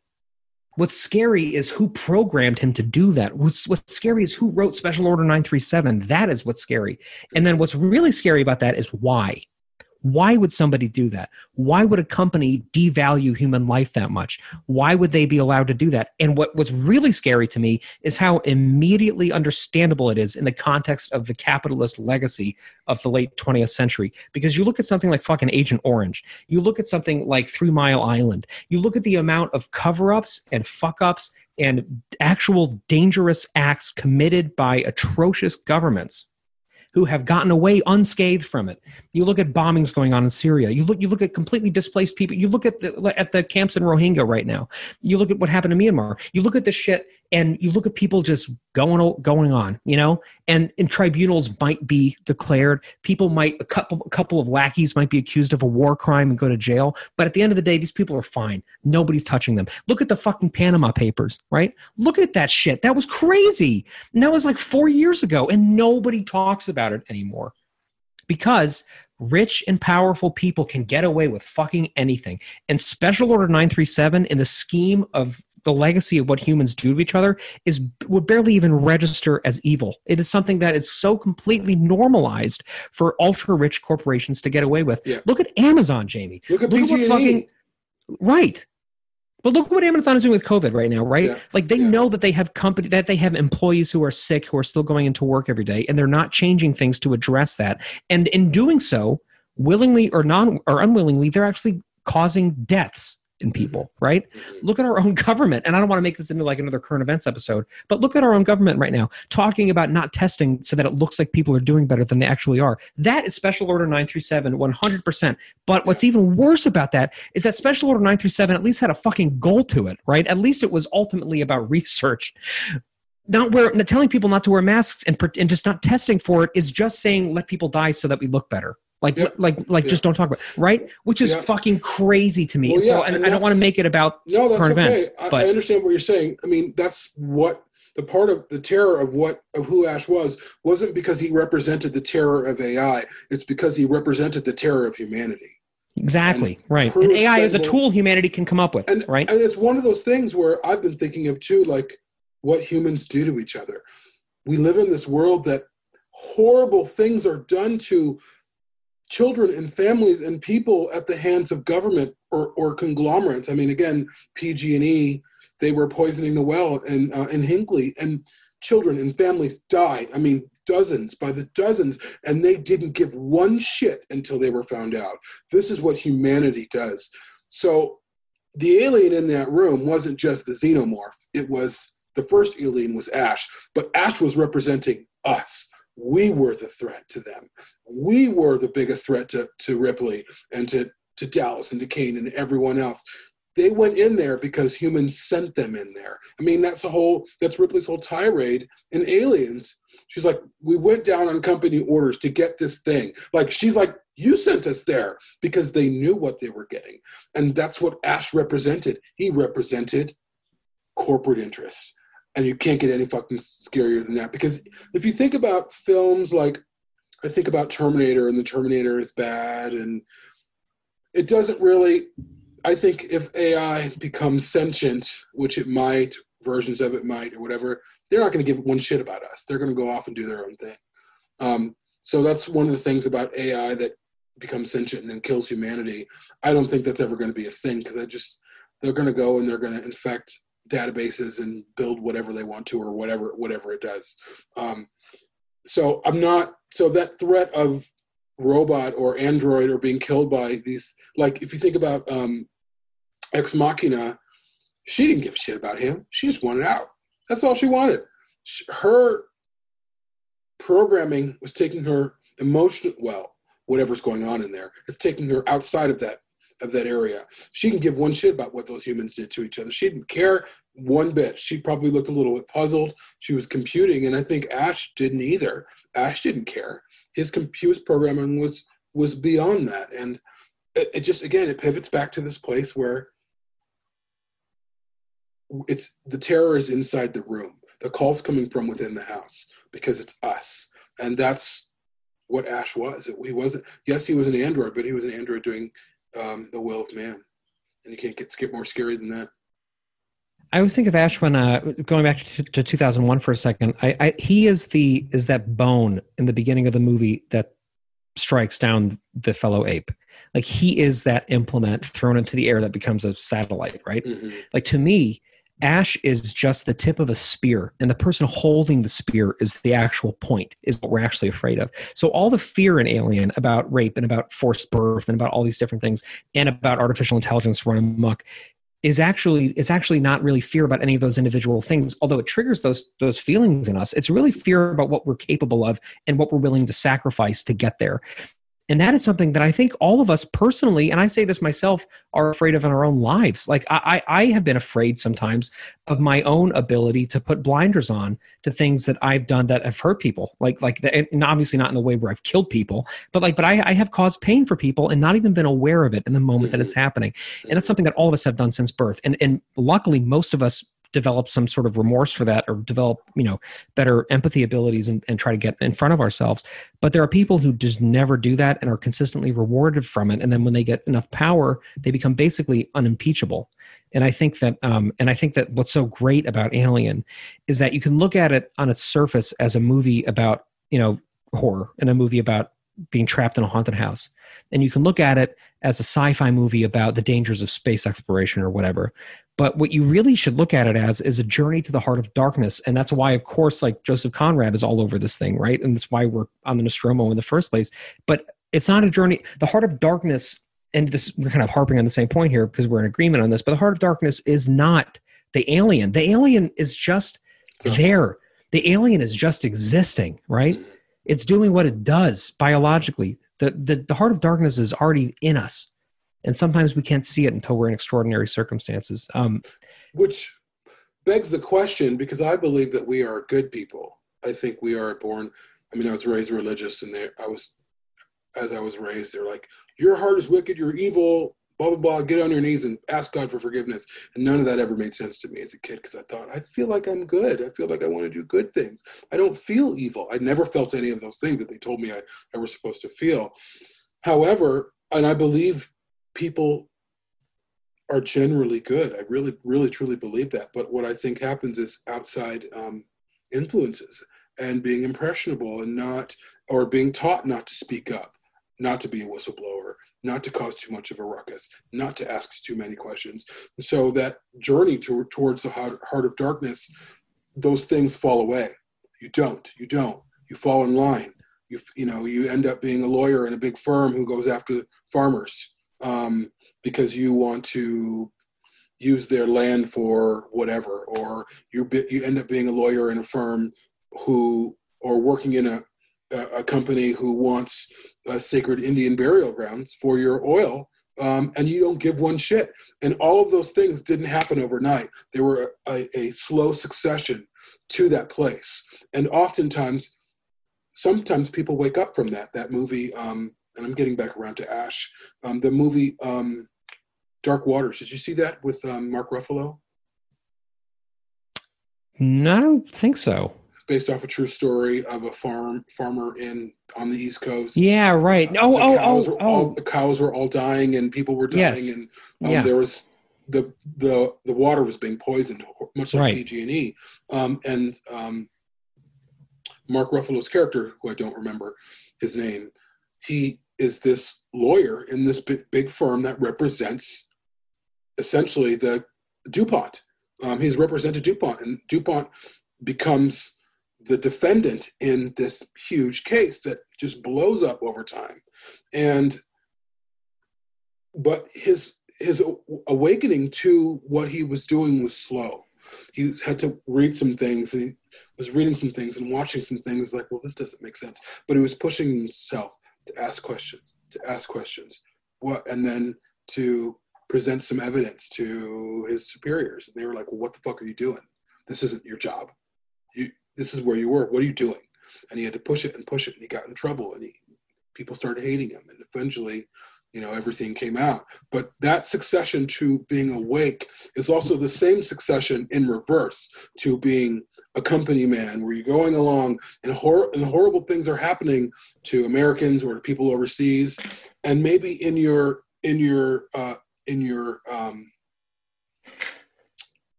what's scary is who programmed him to do that. What's, what's scary is who wrote special order 937 that is what's scary. And then what's really scary about that is why Why would somebody do that? Why would a company devalue human life that much? Why would they be allowed to do that? And what was really scary to me is how immediately understandable it is in the context of the capitalist legacy of the late 20th century. Because you look at something like fucking Agent Orange, you look at something like Three Mile Island, you look at the amount of cover ups and fuck ups and actual dangerous acts committed by atrocious governments who have gotten away unscathed from it. You look at bombings going on in Syria. You look you look at completely displaced people. You look at the at the camps in Rohingya right now. You look at what happened to Myanmar. You look at the shit and you look at people just going going on, you know? And and tribunals might be declared. People might a couple a couple of lackeys might be accused of a war crime and go to jail, but at the end of the day these people are fine. Nobody's touching them. Look at the fucking Panama Papers, right? Look at that shit. That was crazy. And that was like 4 years ago and nobody talks about it anymore because rich and powerful people can get away with fucking anything. And Special Order 937 in the scheme of the legacy of what humans do to each other is would barely even register as evil. It is something that is so completely normalized for ultra rich corporations to get away with. Yeah. Look at Amazon, Jamie. Look at what PG&E. fucking right. But look what Amazon is doing with COVID right now, right? Yeah, Like they yeah. know that they have company that they have employees who are sick who are still going into work every day, and they're not changing things to address that. And in doing so, willingly or non or unwillingly, they're actually causing deaths in mm-hmm. people, right? Mm-hmm. Look at our own *laughs* government, and I don't want to make this into like another current events episode, but look at our own government right now, talking about not testing so that it looks like people are doing better than they actually are. That is Special Order 937, 100%. But what's even worse about that is that Special Order 937 at least had a fucking goal to it, right? At least it was ultimately about *laughs* research. Not wear, not telling people not to wear masks and, and just not testing for it is just saying let people die so that we look better. Like, Yep. like, like, just don't talk about, it, right? Which is Yeah. fucking crazy to me. Well, and so, yeah, and and I don't want to make it about No, that's current okay. events, I, but I understand what you're saying. I mean, that's what the part of the terror of what of who Ash was wasn't because he represented the terror of AI. It's because he represented the terror of humanity. exactly right. And AI is a tool humanity can come up with, And right? and it's one of those things where I've been thinking of too, like what humans do to each other. We live in this world that horrible things are done to children and families and people at the hands of government or, or conglomerates. I mean, again, PG&E, they were poisoning the well in, uh, in Hinkley, and children and families died. I mean, dozens by the dozens, and they didn't give one shit until they were found out. This is what humanity does. So the alien in that room wasn't just the xenomorph. It was the first alien was Ash, but Ash was representing us. We were the threat to them. We were the biggest threat to, to Ripley and to, to Dallas and to Kane and everyone else. They went in there because humans sent them in there. I mean, that's the whole that's Ripley's whole tirade in Aliens. She's like, we went down on company orders to get this thing. Like she's like, you sent us there because they knew what they were getting. And that's what Ash represented. He represented corporate interests. And you can't get any fucking scarier than that. Because if you think about films like, I think about Terminator, and the Terminator is bad, and it doesn't really. I think if AI becomes sentient, which it might, versions of it might, or whatever, they're not going to give one shit about us. They're going to go off and do their own thing. Um, so that's one of the things about AI that becomes sentient and then kills humanity. I don't think that's ever going to be a thing because I just they're going to go and they're going to infect databases and build whatever they want to or whatever whatever it does. Um, so I'm not so that threat of robot or android or being killed by these like if you think about um, Ex Machina, she didn't give a shit about him. She just wanted out. That's all she wanted. Her programming was taking her emotional well whatever's going on in there it's taking her outside of that of that area she can give one shit about what those humans did to each other she didn't care one bit. She probably looked a little bit puzzled. She was computing and i think ash didn't either. Ash didn't care. His compute programming was was beyond that. And it, it just again it pivots back to this place where it's the terror is inside the room. The call's coming from within the house because it's us. And that's what ash was. He wasn't yes he was an android but he was an android doing um, the will of man. And you can't get scared more scary than that I always think of Ash when uh, going back to, to 2001 for a second. I, I he is the is that bone in the beginning of the movie that strikes down the fellow ape. Like he is that implement thrown into the air that becomes a satellite, right? Mhm. Like to me, Ash is just the tip of a spear, and the person holding the spear is the actual point, is what we're actually afraid of. So all the fear in Alien about rape and about forced birth and about all these different things, and about artificial intelligence running amok, is actually it's actually not really fear about any of those individual things. Although it triggers those those feelings in us, it's really fear about what we're capable of and what we're willing to sacrifice to get there. And that is something that I think all of us personally, and I say this myself, are afraid of in our own lives. Like I, I have been afraid sometimes of my own ability to put blinders on to things that I've done that have hurt people. Like like the, and obviously not in the way where I've killed people, but like but I, I have caused pain for people and not even been aware of it in the moment that it's mm-hmm. happening. And that's something that all of us have done since birth. And and luckily most of us develop some sort of remorse for that or develop you know better empathy abilities and, and try to get in front of ourselves. But there are people who just never do that and are consistently rewarded from it. And then when they get enough power they become basically unimpeachable. And i think that um, and i think that what's so great about alien is that you can look at it on its surface as a movie about you know horror and a movie about being trapped in a haunted house. And you can look at it as a sci-fi movie about the dangers of space exploration or whatever but what you really should look at it as is a journey to the heart of darkness. And that's why of course like joseph conrad is all over this thing right? And that's why we're on the nostromo in the first place. But it's not a journey the heart of darkness and this we're kind of harping on the same point here because we're in agreement on this but the heart of darkness is not the alien. The alien is just there. The alien is just existing right? It's doing what it does biologically. The, the the heart of darkness is already in us and sometimes we can't see it until we're in extraordinary circumstances um, which begs the question because I believe that we are good people. I think we are born. I mean, I was raised religious, and there I was, as I was raised, they're like, "Your heart is wicked. You're evil." Blah blah blah. Get on your knees and ask God for forgiveness. And none of that ever made sense to me as a kid because I thought I feel like I'm good. I feel like I want to do good things. I don't feel evil. I never felt any of those things that they told me I, I was supposed to feel. However, and I believe people are generally good. I really, really, truly believe that. But what I think happens is outside um, influences and being impressionable and not, or being taught not to speak up, not to be a whistleblower, not to cause too much of a ruckus, not to ask too many questions. So that journey to, towards the heart, heart of darkness, those things fall away. You don't. You don't. You fall in line. You, you know, you end up being a lawyer in a big firm who goes after farmers um, because you want to use their land for whatever, or you be, you end up being a lawyer in a firm who, or working in a a company who wants uh, sacred Indian burial grounds for your oil, um, and you don't give one shit. And all of those things didn't happen overnight. They were a, a slow succession to that place, and oftentimes, sometimes people wake up from that. That movie. Um, and I'm getting back around to Ash. Um, the movie um, Dark Waters. Did you see that with um, Mark Ruffalo? no i don't think so Based off a true story of a farm farmer in on the East Coast. yeah right oh the oh cows oh were all, oh the cows were all dying and people were dying Yes. and um, Yeah. there was the the the water was being poisoned much like Right. PG&E um, and um, Mark Ruffalo's character who I don't remember his name he is this lawyer in this big, big firm that represents essentially the DuPont. Um, he's represented DuPont and DuPont becomes the defendant in this huge case that just blows up over time. And but his his awakening to what he was doing was slow. He had to read some things and he was reading some things and watching some things like well this doesn't make sense but he was pushing himself to ask questions to ask questions. What and then to present some evidence to his superiors. And they were like well what the fuck are you doing? This isn't your job. You this is where you work. What are you doing? And he had to push it and push it and he got in trouble and he people started hating him. And eventually you know everything came out. But that succession to being awake is also the same succession in reverse to being a company man where you're going along and, hor- and horrible things are happening to americans or to people overseas and maybe in your in your uh, in your um,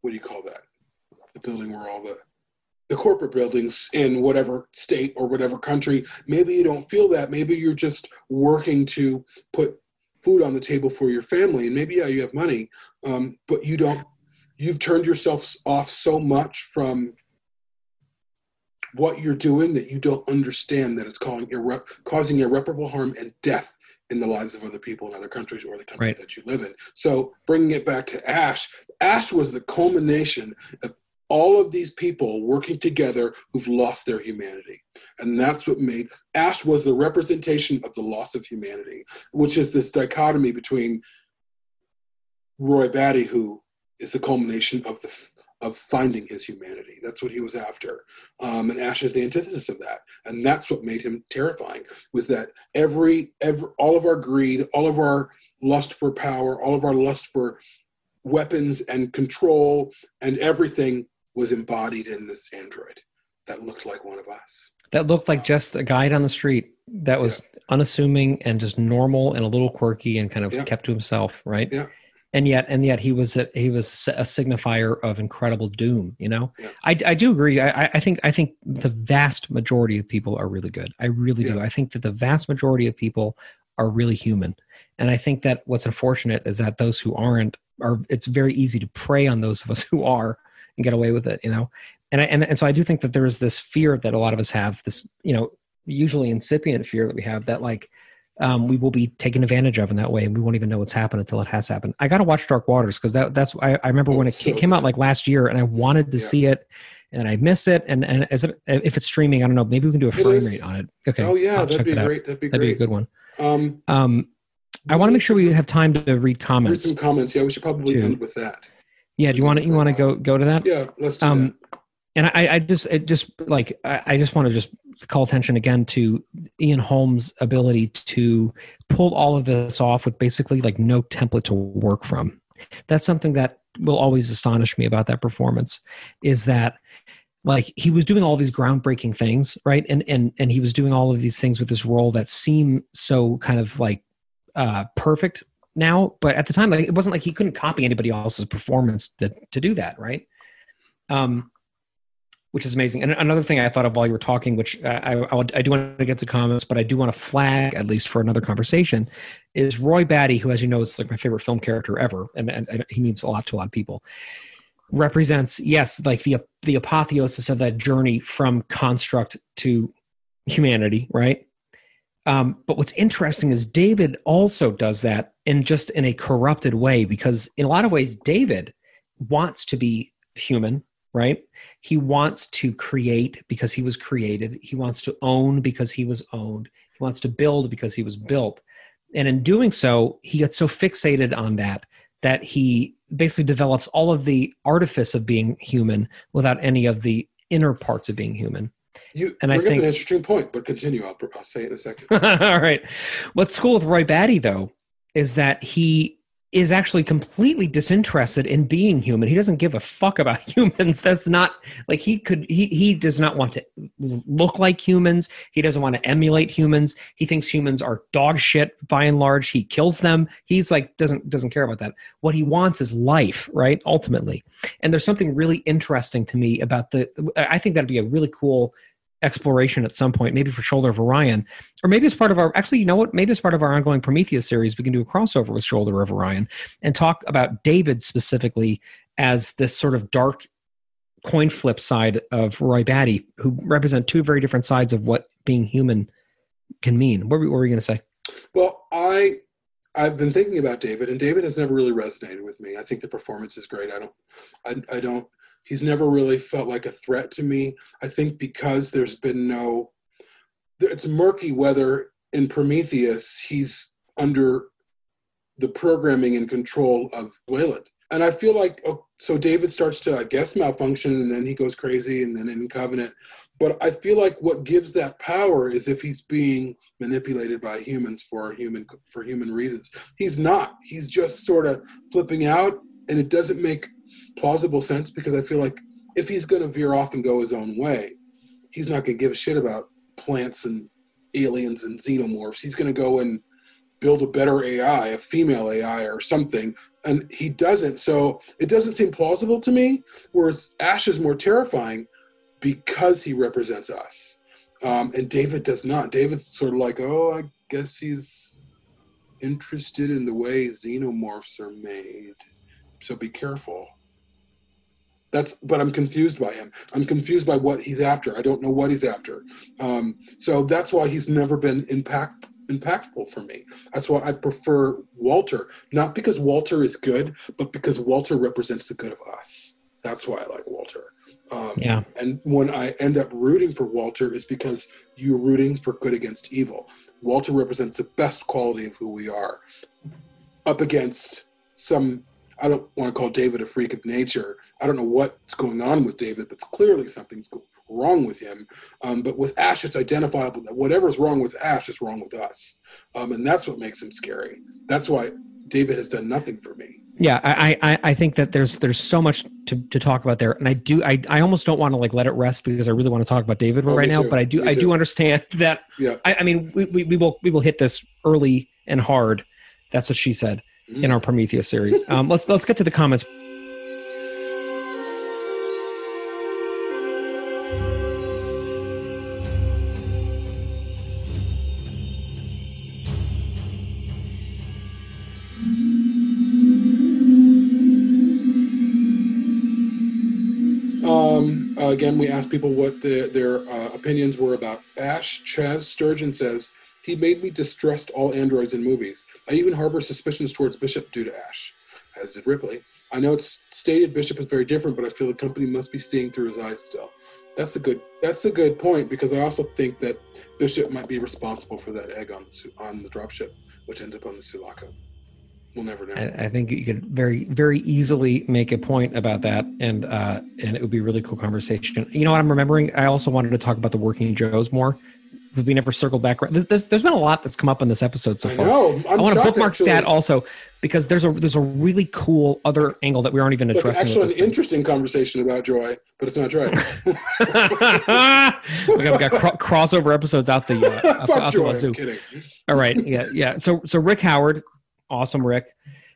what do you call that the building where all the the corporate buildings in whatever state or whatever country. Maybe you don't feel that. Maybe you're just working to put food on the table for your family, and maybe yeah, you have money, um, but you don't. You've turned yourself off so much from what you're doing that you don't understand that it's causing, irre- causing irreparable harm and death in the lives of other people in other countries or the country Right. that you live in. So bringing it back to Ash, Ash was the culmination of all of these people working together who've lost their humanity. And that's what made Ash was the representation of the loss of humanity, which is this dichotomy between Roy Batty, who is the culmination of the of finding his humanity. That's what he was after. Um, and Ash is the antithesis of that. And that's what made him terrifying was that every, every all of our greed, all of our lust for power, all of our lust for weapons and control and everything was embodied in this android that looked like one of us. That looked like just a guy down the street that was unassuming and just normal and a little quirky and kind of Yeah. kept to himself, right? Yeah. And yet, and yet, he was a, he was a signifier of incredible doom. You know, Yeah. I, I do agree. I, I- think I think the vast majority of people are really good. I really do. I think that the vast majority of people are really human, and I think that what's unfortunate is that those who aren't are. It's very easy to prey on those of us *laughs* who are and get away with it. You know, and I, and and so I do think that there is this fear that a lot of us have. This you know usually incipient fear that we have that like um, we will be taken advantage of in that way and we won't even know what's happened until it has happened. I got to watch Dark Waters because that that's I, I remember Oh, when it so ca- came out like last year and I wanted to Yeah. see it and I miss it and and is it if it's streaming I don't know maybe we can do a frame rate on it. Okay. oh yeah, I'll that'd be great. That'd be That'd be a good one. Um, Um, I want to make sure we have time to read comments. read some comments. Yeah, we should probably end with that. Yeah, do you want to you want to go go to that? Yeah, let's do um and I, I just it just like I, I just want to just call attention again to Ian Holm's ability to pull all of this off with basically like no template to work from. That's something that will always astonish me about that performance is that like he was doing all these groundbreaking things, right? And and and he was doing all of these things with this role that seem so kind of like uh perfect now, but at the time like it wasn't like he couldn't copy anybody else's performance to to do that, right? Um which is amazing. And another thing I thought of while you were talking, which uh, I, I, I do want to get to comments, but I do want to flag at least for another conversation, is Roy Batty, who, as you know, is like my favorite film character ever, and, and, and he means a lot to a lot of people. Represents yes, like the the apotheosis of that journey from construct to humanity, right? Um, but what's interesting is David also does that in just in a corrupted way because in a lot of ways David wants to be human, right? He wants to create because he was created. He wants to own because he was owned. He wants to build because he was built. And in doing so, he gets so fixated on that that he basically develops all of the artifice of being human without any of the inner parts of being human. You And I think- an interesting point, but continue. I'll, I'll say it in a second. *laughs* All right. What's cool with Roy Batty, though, is that he is actually completely disinterested in being human. He doesn't give a fuck about *laughs* humans. That's not like he could. He he does not want to look like humans. He doesn't want to emulate humans. He thinks humans are dog shit by and large. He kills them. He's like doesn't doesn't care about that. What he wants is life, right? Ultimately, and there's something really interesting to me about the. I think that'd be a really cool exploration at some point, maybe for Shoulder of Orion, or maybe as part of our. Actually, you know what? Maybe as part of our ongoing Prometheus series, we can do a crossover with Shoulder of Orion and talk about David specifically as this sort of dark coin flip side of Roy Batty, who represent two very different sides of what being human can mean. What were, what were you going to say? Well, I I've been thinking about David, and David has never really resonated with me. I think the performance is great. I don't, I, I don't. He's never really felt like a threat to me. I think because there's been no, it's murky whether in Prometheus he's under the programming and control of Weyland. And I feel like oh, so David starts to I guess malfunction, and then he goes crazy, and then in Covenant. But I feel like what gives that power is if he's being manipulated by humans for human for human reasons. He's not. He's just sort of flipping out, and it doesn't make plausible sense because I feel like if he's going to veer off and go his own way, he's not going to give a shit about plants and aliens and xenomorphs. He's going to go and build a better AI, a female AI or something, and he doesn't. So it doesn't seem plausible to me. Whereas Ash is more terrifying because he represents us. Um, and David does not. David's sort of like, oh, I guess he's interested in the way xenomorphs are made. So be careful. That's, but I'm confused by him. I'm confused by what he's after. I don't know what he's after. Um, so that's why he's never been impact impactful for me. That's why I prefer Walter, not because Walter is good, but because Walter represents the good of us. That's why I like Walter. Um, Yeah. And when I end up rooting for Walter, is because you're rooting for good against evil. Walter represents the best quality of who we are, up against some. I don't want to call David a freak of nature. I don't know what's going on with David, but clearly something's wrong with him. Um, but with Ash, it's identifiable that whatever's wrong with Ash is wrong with us, um, and that's what makes him scary. That's why David has done nothing for me. Yeah, I, I, I think that there's there's so much to, to talk about there, and I do I, I almost don't want to like let it rest because I really want to talk about David Oh, right now. too. But I do Me I too. do understand that. Yeah. I, I mean, we, we, we will we will hit this early and hard. That's what she said Mm. in our Prometheus series. *laughs* Um, let's let's get to the comments. Um, again, we asked people what their, their uh, opinions were about Ash. Chaz Sturgeon says, He made me distrust all androids in movies. I even harbor suspicions towards Bishop due to Ash, as did Ripley. I know it's stated Bishop is very different, but I feel the company must be seeing through his eyes still. That's a good. That's a good point because I also think that Bishop might be responsible for that egg on the on the dropship, which ends up on the Sulaco. We'll never know. I, I think you could very very easily make a point about that, and uh, and it would be a really cool conversation. You know what I'm remembering? I also wanted to talk about the working Joes more. We never circled back. around. There's, there's been a lot that's come up in this episode so I far. know. I'm I want to bookmark actually. that also because there's a there's a really cool other angle that we aren't even addressing. actually an thing. interesting conversation about Joy, but it's not Joy. *laughs* we got, we got cro- crossover episodes out *laughs* the uh, out, Fuck out the wazoo. I'm kidding. All right, yeah, yeah. So so Rick Howard, awesome Rick,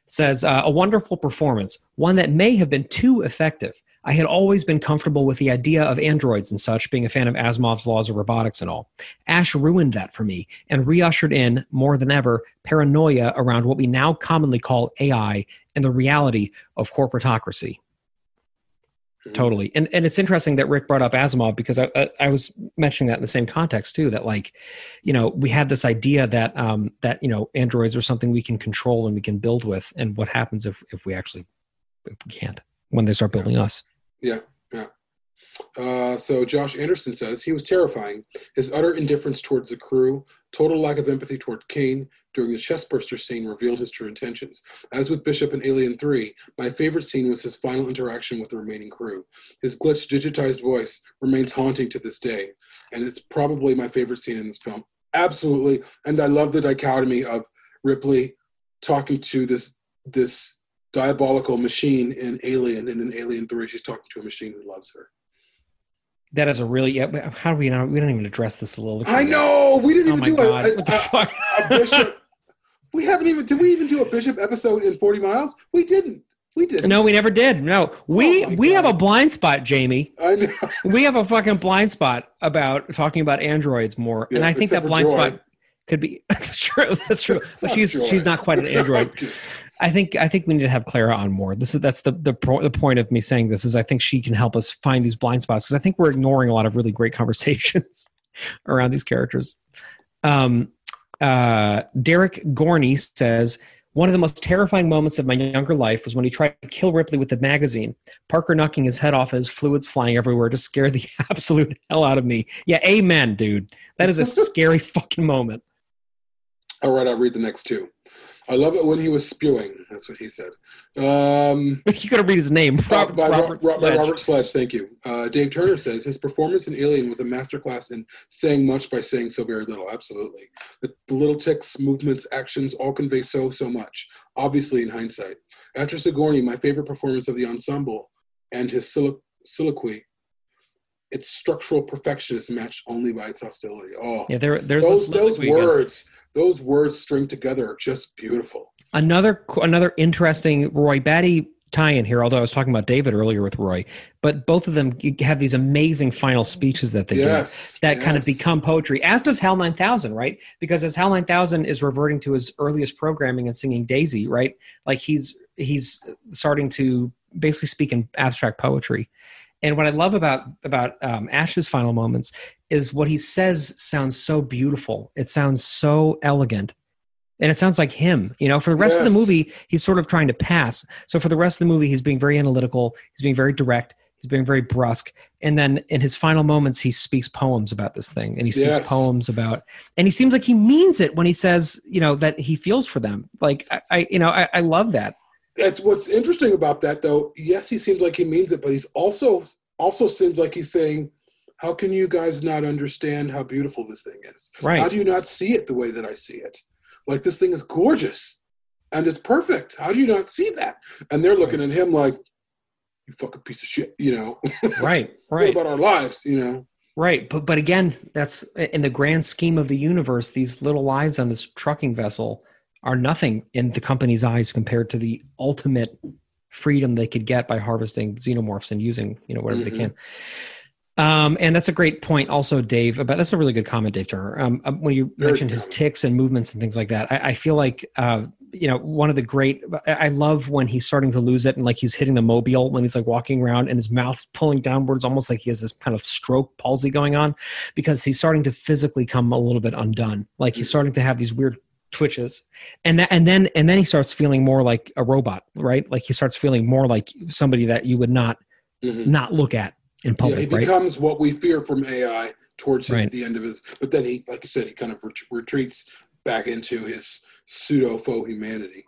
says uh, a wonderful performance, one that may have been too effective. I had always been comfortable with the idea of androids and such, being a fan of Asimov's laws of robotics and all. Ash ruined that for me and reushered in, more than ever, paranoia around what we now commonly call AI and the reality of corporatocracy. Totally, and and it's interesting that Rick brought up Asimov because I, I I was mentioning that in the same context too. That like, you know, we had this idea that um that you know androids are something we can control and we can build with, and what happens if if we actually if we can't when they start building us. Yeah, yeah. Uh, so Josh Anderson says he was terrifying. His utter indifference towards the crew, total lack of empathy toward Kane during the chestburster scene revealed his true intentions. As with Bishop in Alien 3, my favorite scene was his final interaction with the remaining crew. His glitched, digitized voice remains haunting to this day, and it's probably my favorite scene in this film. Absolutely, and I love the dichotomy of Ripley talking to this this diabolical machine in Alien, and in Alien Three, she's talking to a machine who loves her. That is a really yeah. How do we not? We don't even address the soliloquy. I know we didn't Oh even do god! a, a, a, a bishop. we haven't even. Did we even do a bishop episode in Forty Miles? We didn't. We didn't. No, we never did. No, we Oh we have a blind spot, Jamie. I know. We have a fucking blind spot about talking about androids more, and I think that blind Joy. spot could be *laughs* that's true. That's true. But she's Joy. she's not quite an android. *laughs* I think I think we need to have Clara on more. This is that's the the, pro, the point of me saying this is I think she can help us find these blind spots because I think we're ignoring a lot of really great *laughs* conversations around these characters. Um, uh, Derek Gorney says one of the most terrifying moments of my younger life was when he tried to kill Ripley with the magazine. Parker knocking his head off his fluids flying everywhere to scare the *laughs* absolute hell out of me. Yeah, amen, dude. That is a *laughs* scary fucking moment. All right, I'll read the next two. I love it when he was spewing. That's what he said. Um, *laughs* You gotta read his name, Robert, by, Robert, Ro- Sledge. Robert Sledge, thank you. Uh, Dave Turner says his performance in Alien was a masterclass in saying much by saying so very little. Absolutely, the, the little ticks, movements, actions all convey so so much. Obviously, in hindsight, after Sigourney, my favorite performance of the ensemble and his silo- soliloquy. Its structural perfection is matched only by its hostility. Oh, Yeah, there, there's those those words, those words string together are just beautiful. Another another interesting Roy Batty tie-in here. Although I was talking about David earlier with Roy, but both of them have these amazing final speeches that they Yes, do that kind of become poetry. As does Hal Nine Thousand, right? Because as Hal Nine Thousand is reverting to his earliest programming and singing Daisy, right? Like he's he's starting to basically speak in abstract poetry. And what I love about about um, Ash's final moments is what he says sounds so beautiful. It sounds so elegant, and it sounds like him. You know, for the rest of the movie, he's sort of trying to pass. So for the rest of the movie, he's being very analytical. He's being very direct. He's being very brusque. And then in his final moments, he speaks poems about this thing, and he speaks Yes. poems about. And he seems like he means it when he says, you know, that he feels for them. Like I, I you know, I, I love that. That's what's interesting about that, though. Yes, he seems like he means it, but he's also also seems like he's saying, "How can you guys not understand how beautiful this thing is? Right. How do you not see it the way that I see it? Like this thing is gorgeous and it's perfect. How do you not see that?" And they're looking at him like, "You fucking piece of shit," you know. *laughs* Right. what Right. about our lives, you know? Right, but but again, that's in the grand scheme of the universe. These little lives on this trucking vessel are nothing in the company's eyes compared to the ultimate freedom they could get by harvesting xenomorphs and using you know whatever they Mhm. can. Um, and that's a great point, also, Dave. About that's a really good comment, Dave Turner. Um, um, when you mentioned his ticks and movements and things like that, I, I feel like uh, you know one of the great. I love when he's starting to lose it and like he's hitting the mobile when he's like walking around and his mouth pulling downwards, almost like he has this kind of stroke palsy going on, because he's starting to physically come a little bit undone. Like he's starting to have these weird twitches and that and then and then he starts feeling more like a robot right like he starts feeling more like somebody that you would not Mhm. not look at in Yeah, he right becomes what we fear from AI towards his, Right. the end of his. But then he, like you said, he kind of ret- retreats back into his pseudo faux humanity.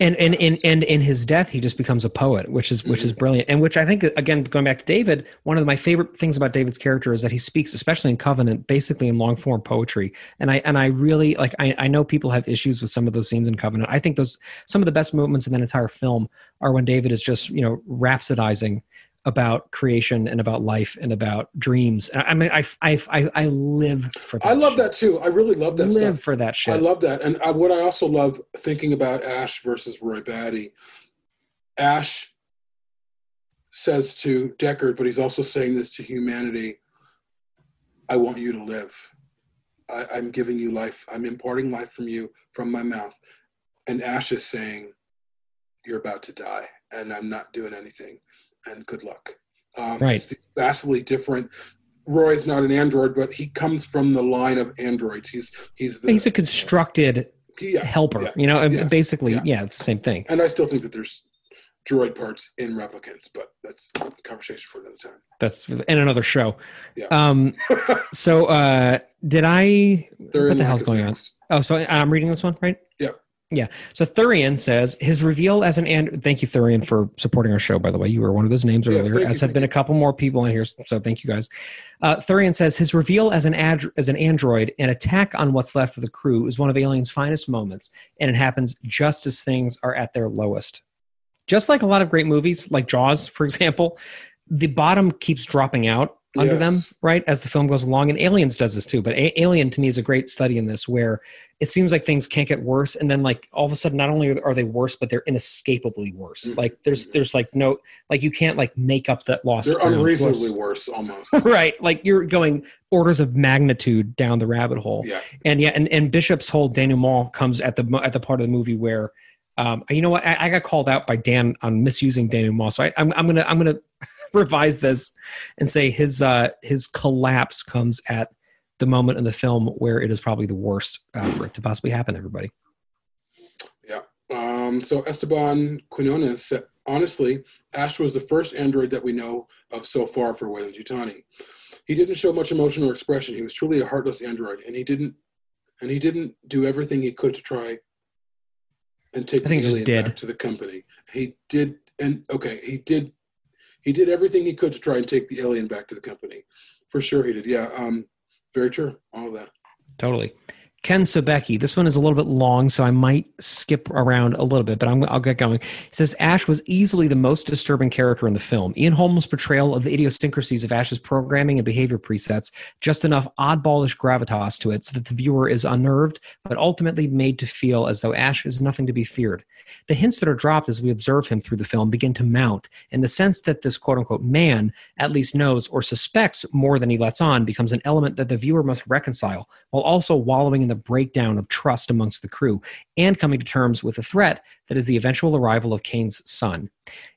and and in and in his death he just becomes a poet which is which Mm-hmm. is brilliant and which i think again going back to david one of my favorite things about david's character is that he speaks especially in covenant basically in long form poetry and i and i really like I, I know people have issues with some of those scenes in covenant i think those some of the best moments in that entire film are when david is just you know rhapsodizing about creation and about life and about dreams i mean i i i, I live for that I love shit. that too. I really love that live stuff. for that shit I love that. And I, what I also love thinking about Ash versus Roy Batty, Ash says to Deckard, but he's also saying this to humanity I want you to live. I, I'm giving you life. I'm imparting life from you, from my mouth. And Ash is saying, You're about to die, and I'm not doing anything, and good luck. Um, Right. It's vastly different. Roy is not an android, but he comes from the line of androids. He's he's the he's a constructed yeah, helper yeah, you know and yes, basically yeah. yeah. it's the same thing And I still think that there's droid parts in replicants, but that's a conversation for another time. that's in another show Yeah. um *laughs* so uh did i They're what the hell's going on oh so i'm reading this one right Yep. Yeah. So thurian says his reveal as an and thank you thurian for supporting our show by the way. You were one of those names earlier thank as have been a couple more people in here so thank you guys. Uh, thurian says his reveal as an ad- as an android and attack on what's left of the crew is one of alien's finest moments and it happens just as things are at their lowest. Just like a lot of great movies like jaws for example the bottom keeps dropping out under Yes. them right as the film goes along and aliens does this too but A- alien to me is a great study in this where it seems like things can't get worse and then like all of a sudden not only are they worse but they're inescapably worse Mhm. like there's there's like no like you can't like make up that loss. They're unreasonably worse, almost. *laughs* right like you're going orders of magnitude down the rabbit hole Yeah. and yeah and, and bishop's whole denouement comes at the at the part of the movie where um you know what i, I got called out by dan on misusing denouement so I, I'm, I'm gonna i'm gonna revise this and say his uh his collapse comes at the moment in the film where it is probably the worst uh, for it to possibly happen everybody Yeah. Um, so Esteban Quinones said, honestly, Ash was the first android that we know of so far for Weyland Yutani. He didn't show much emotion or expression. He was truly a heartless android, and he didn't and he didn't do everything he could to try and take I think the alien did. back to the company. He did and okay, he did he did everything he could to try and take the alien back to the company. For sure he did. Yeah. Um, very true. All of that. totally Ken Sobecki. This one is a little bit long, so I might skip around a little bit, but I'm, I'll get going. He says Ash was easily the most disturbing character in the film. Ian Holm's portrayal of the idiosyncrasies of Ash's programming and behavior presets, just enough oddballish gravitas to it so that the viewer is unnerved, but ultimately made to feel as though Ash is nothing to be feared. The hints that are dropped as we observe him through the film begin to mount, and the sense that this quote unquote man at least knows or suspects more than he lets on becomes an element that the viewer must reconcile, while also wallowing in the breakdown of trust amongst the crew and coming to terms with the threat that is the eventual arrival of Kane's son.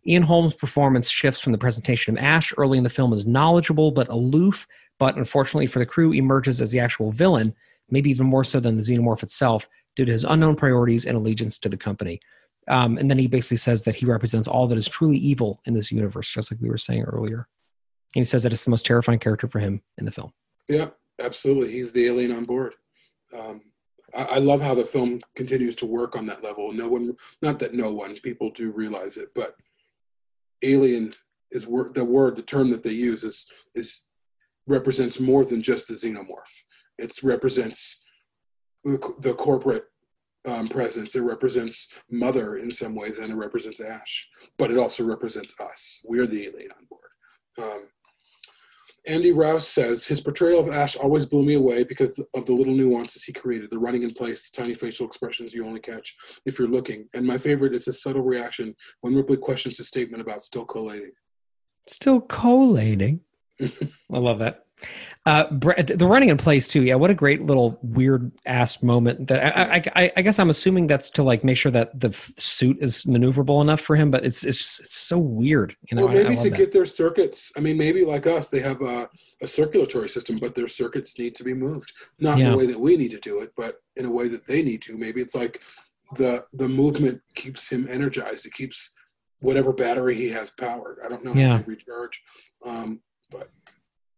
Ian Holm's performance shifts from the presentation of Ash early in the film as knowledgeable but aloof, but unfortunately for the crew, emerges as the actual villain, maybe even more so than the xenomorph itself, due to his unknown priorities and allegiance to the company. Um, and then he basically says that he represents all that is truly evil in this universe, just like we were saying earlier. And he says that it's the most terrifying character for him in the film. Yeah, absolutely. He's the alien on board. Um, I, I love how the film continues to work on that level. No one, not that no one, people do realize it, but alien is wor- the word, the term that they use is is represents more than just the xenomorph. It represents the, the corporate um, presence. It represents Mother in some ways, and it represents Ash. But it also represents us. We're the alien on board. Um, Andy Rouse says his portrayal of Ash always blew me away because of the little nuances he created, the running in place, the tiny facial expressions you only catch if you're looking. And my favorite is his subtle reaction when Ripley questions his statement about still collating. Still collating. *laughs* I love that. Uh, the running in place too. Yeah, what a great little weird ass moment. That I, I, I, I guess I'm assuming that's to like make sure that the f- suit is maneuverable enough for him. But it's it's, just, it's so weird. You know, Well, maybe I, I to love get their circuits. I mean, maybe like us, they have a, a circulatory system, but their circuits need to be moved. Not in the way that we need to do it, but in a way that they need to. Maybe it's like the the movement keeps him energized. It keeps whatever battery he has powered. I don't know Yeah. how to recharge. Um, but that.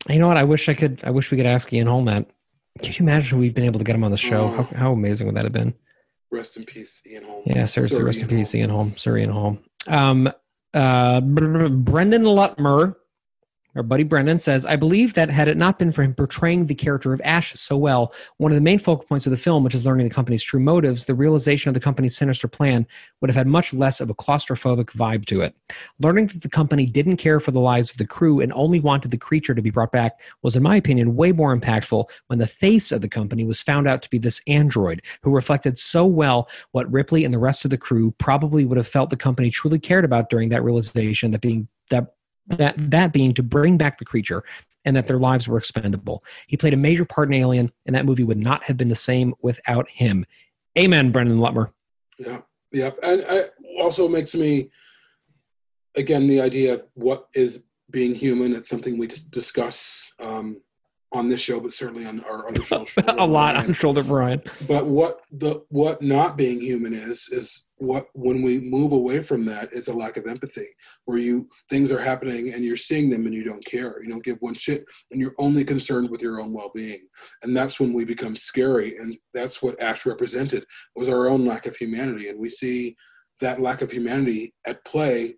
You know what? I wish I could. I wish we could ask Ian Holm that. Could you imagine we've been able to get him on the show? How, how amazing would that have been? rest in peace, Ian Holm. Yeah, seriously, Sir rest in Ian peace, Ian Holm. Sir Ian Holm. Um, uh, Brendan Lutmer, our buddy Brendan, says, I believe that had it not been for him portraying the character of Ash so well, one of the main focal points of the film, which is learning the company's true motives, the realization of the company's sinister plan would have had much less of a claustrophobic vibe to it. Learning that the company didn't care for the lives of the crew and only wanted the creature to be brought back was, in my opinion, way more impactful when the face of the company was found out to be this android who reflected so well what Ripley and the rest of the crew probably would have felt the company truly cared about during that realization that being that that that being to bring back the creature and that their lives were expendable. He played a major part in Alien, and that movie would not have been the same without him. Amen, Brendan Lutmer. Yeah, yeah, and it also makes me again the idea of what is being human. It's something we just discuss um, on this show, but certainly on our other *laughs* shows. a lot on shoulder for Ryan. But what the what not being human is is what when we move away from that is a lack of empathy, where you things are happening and you're seeing them and you don't care, you don't give one shit, and you're only concerned with your own well being, and that's when we become scary, and that's what Ash represented was our own lack of humanity, and we see that lack of humanity at play,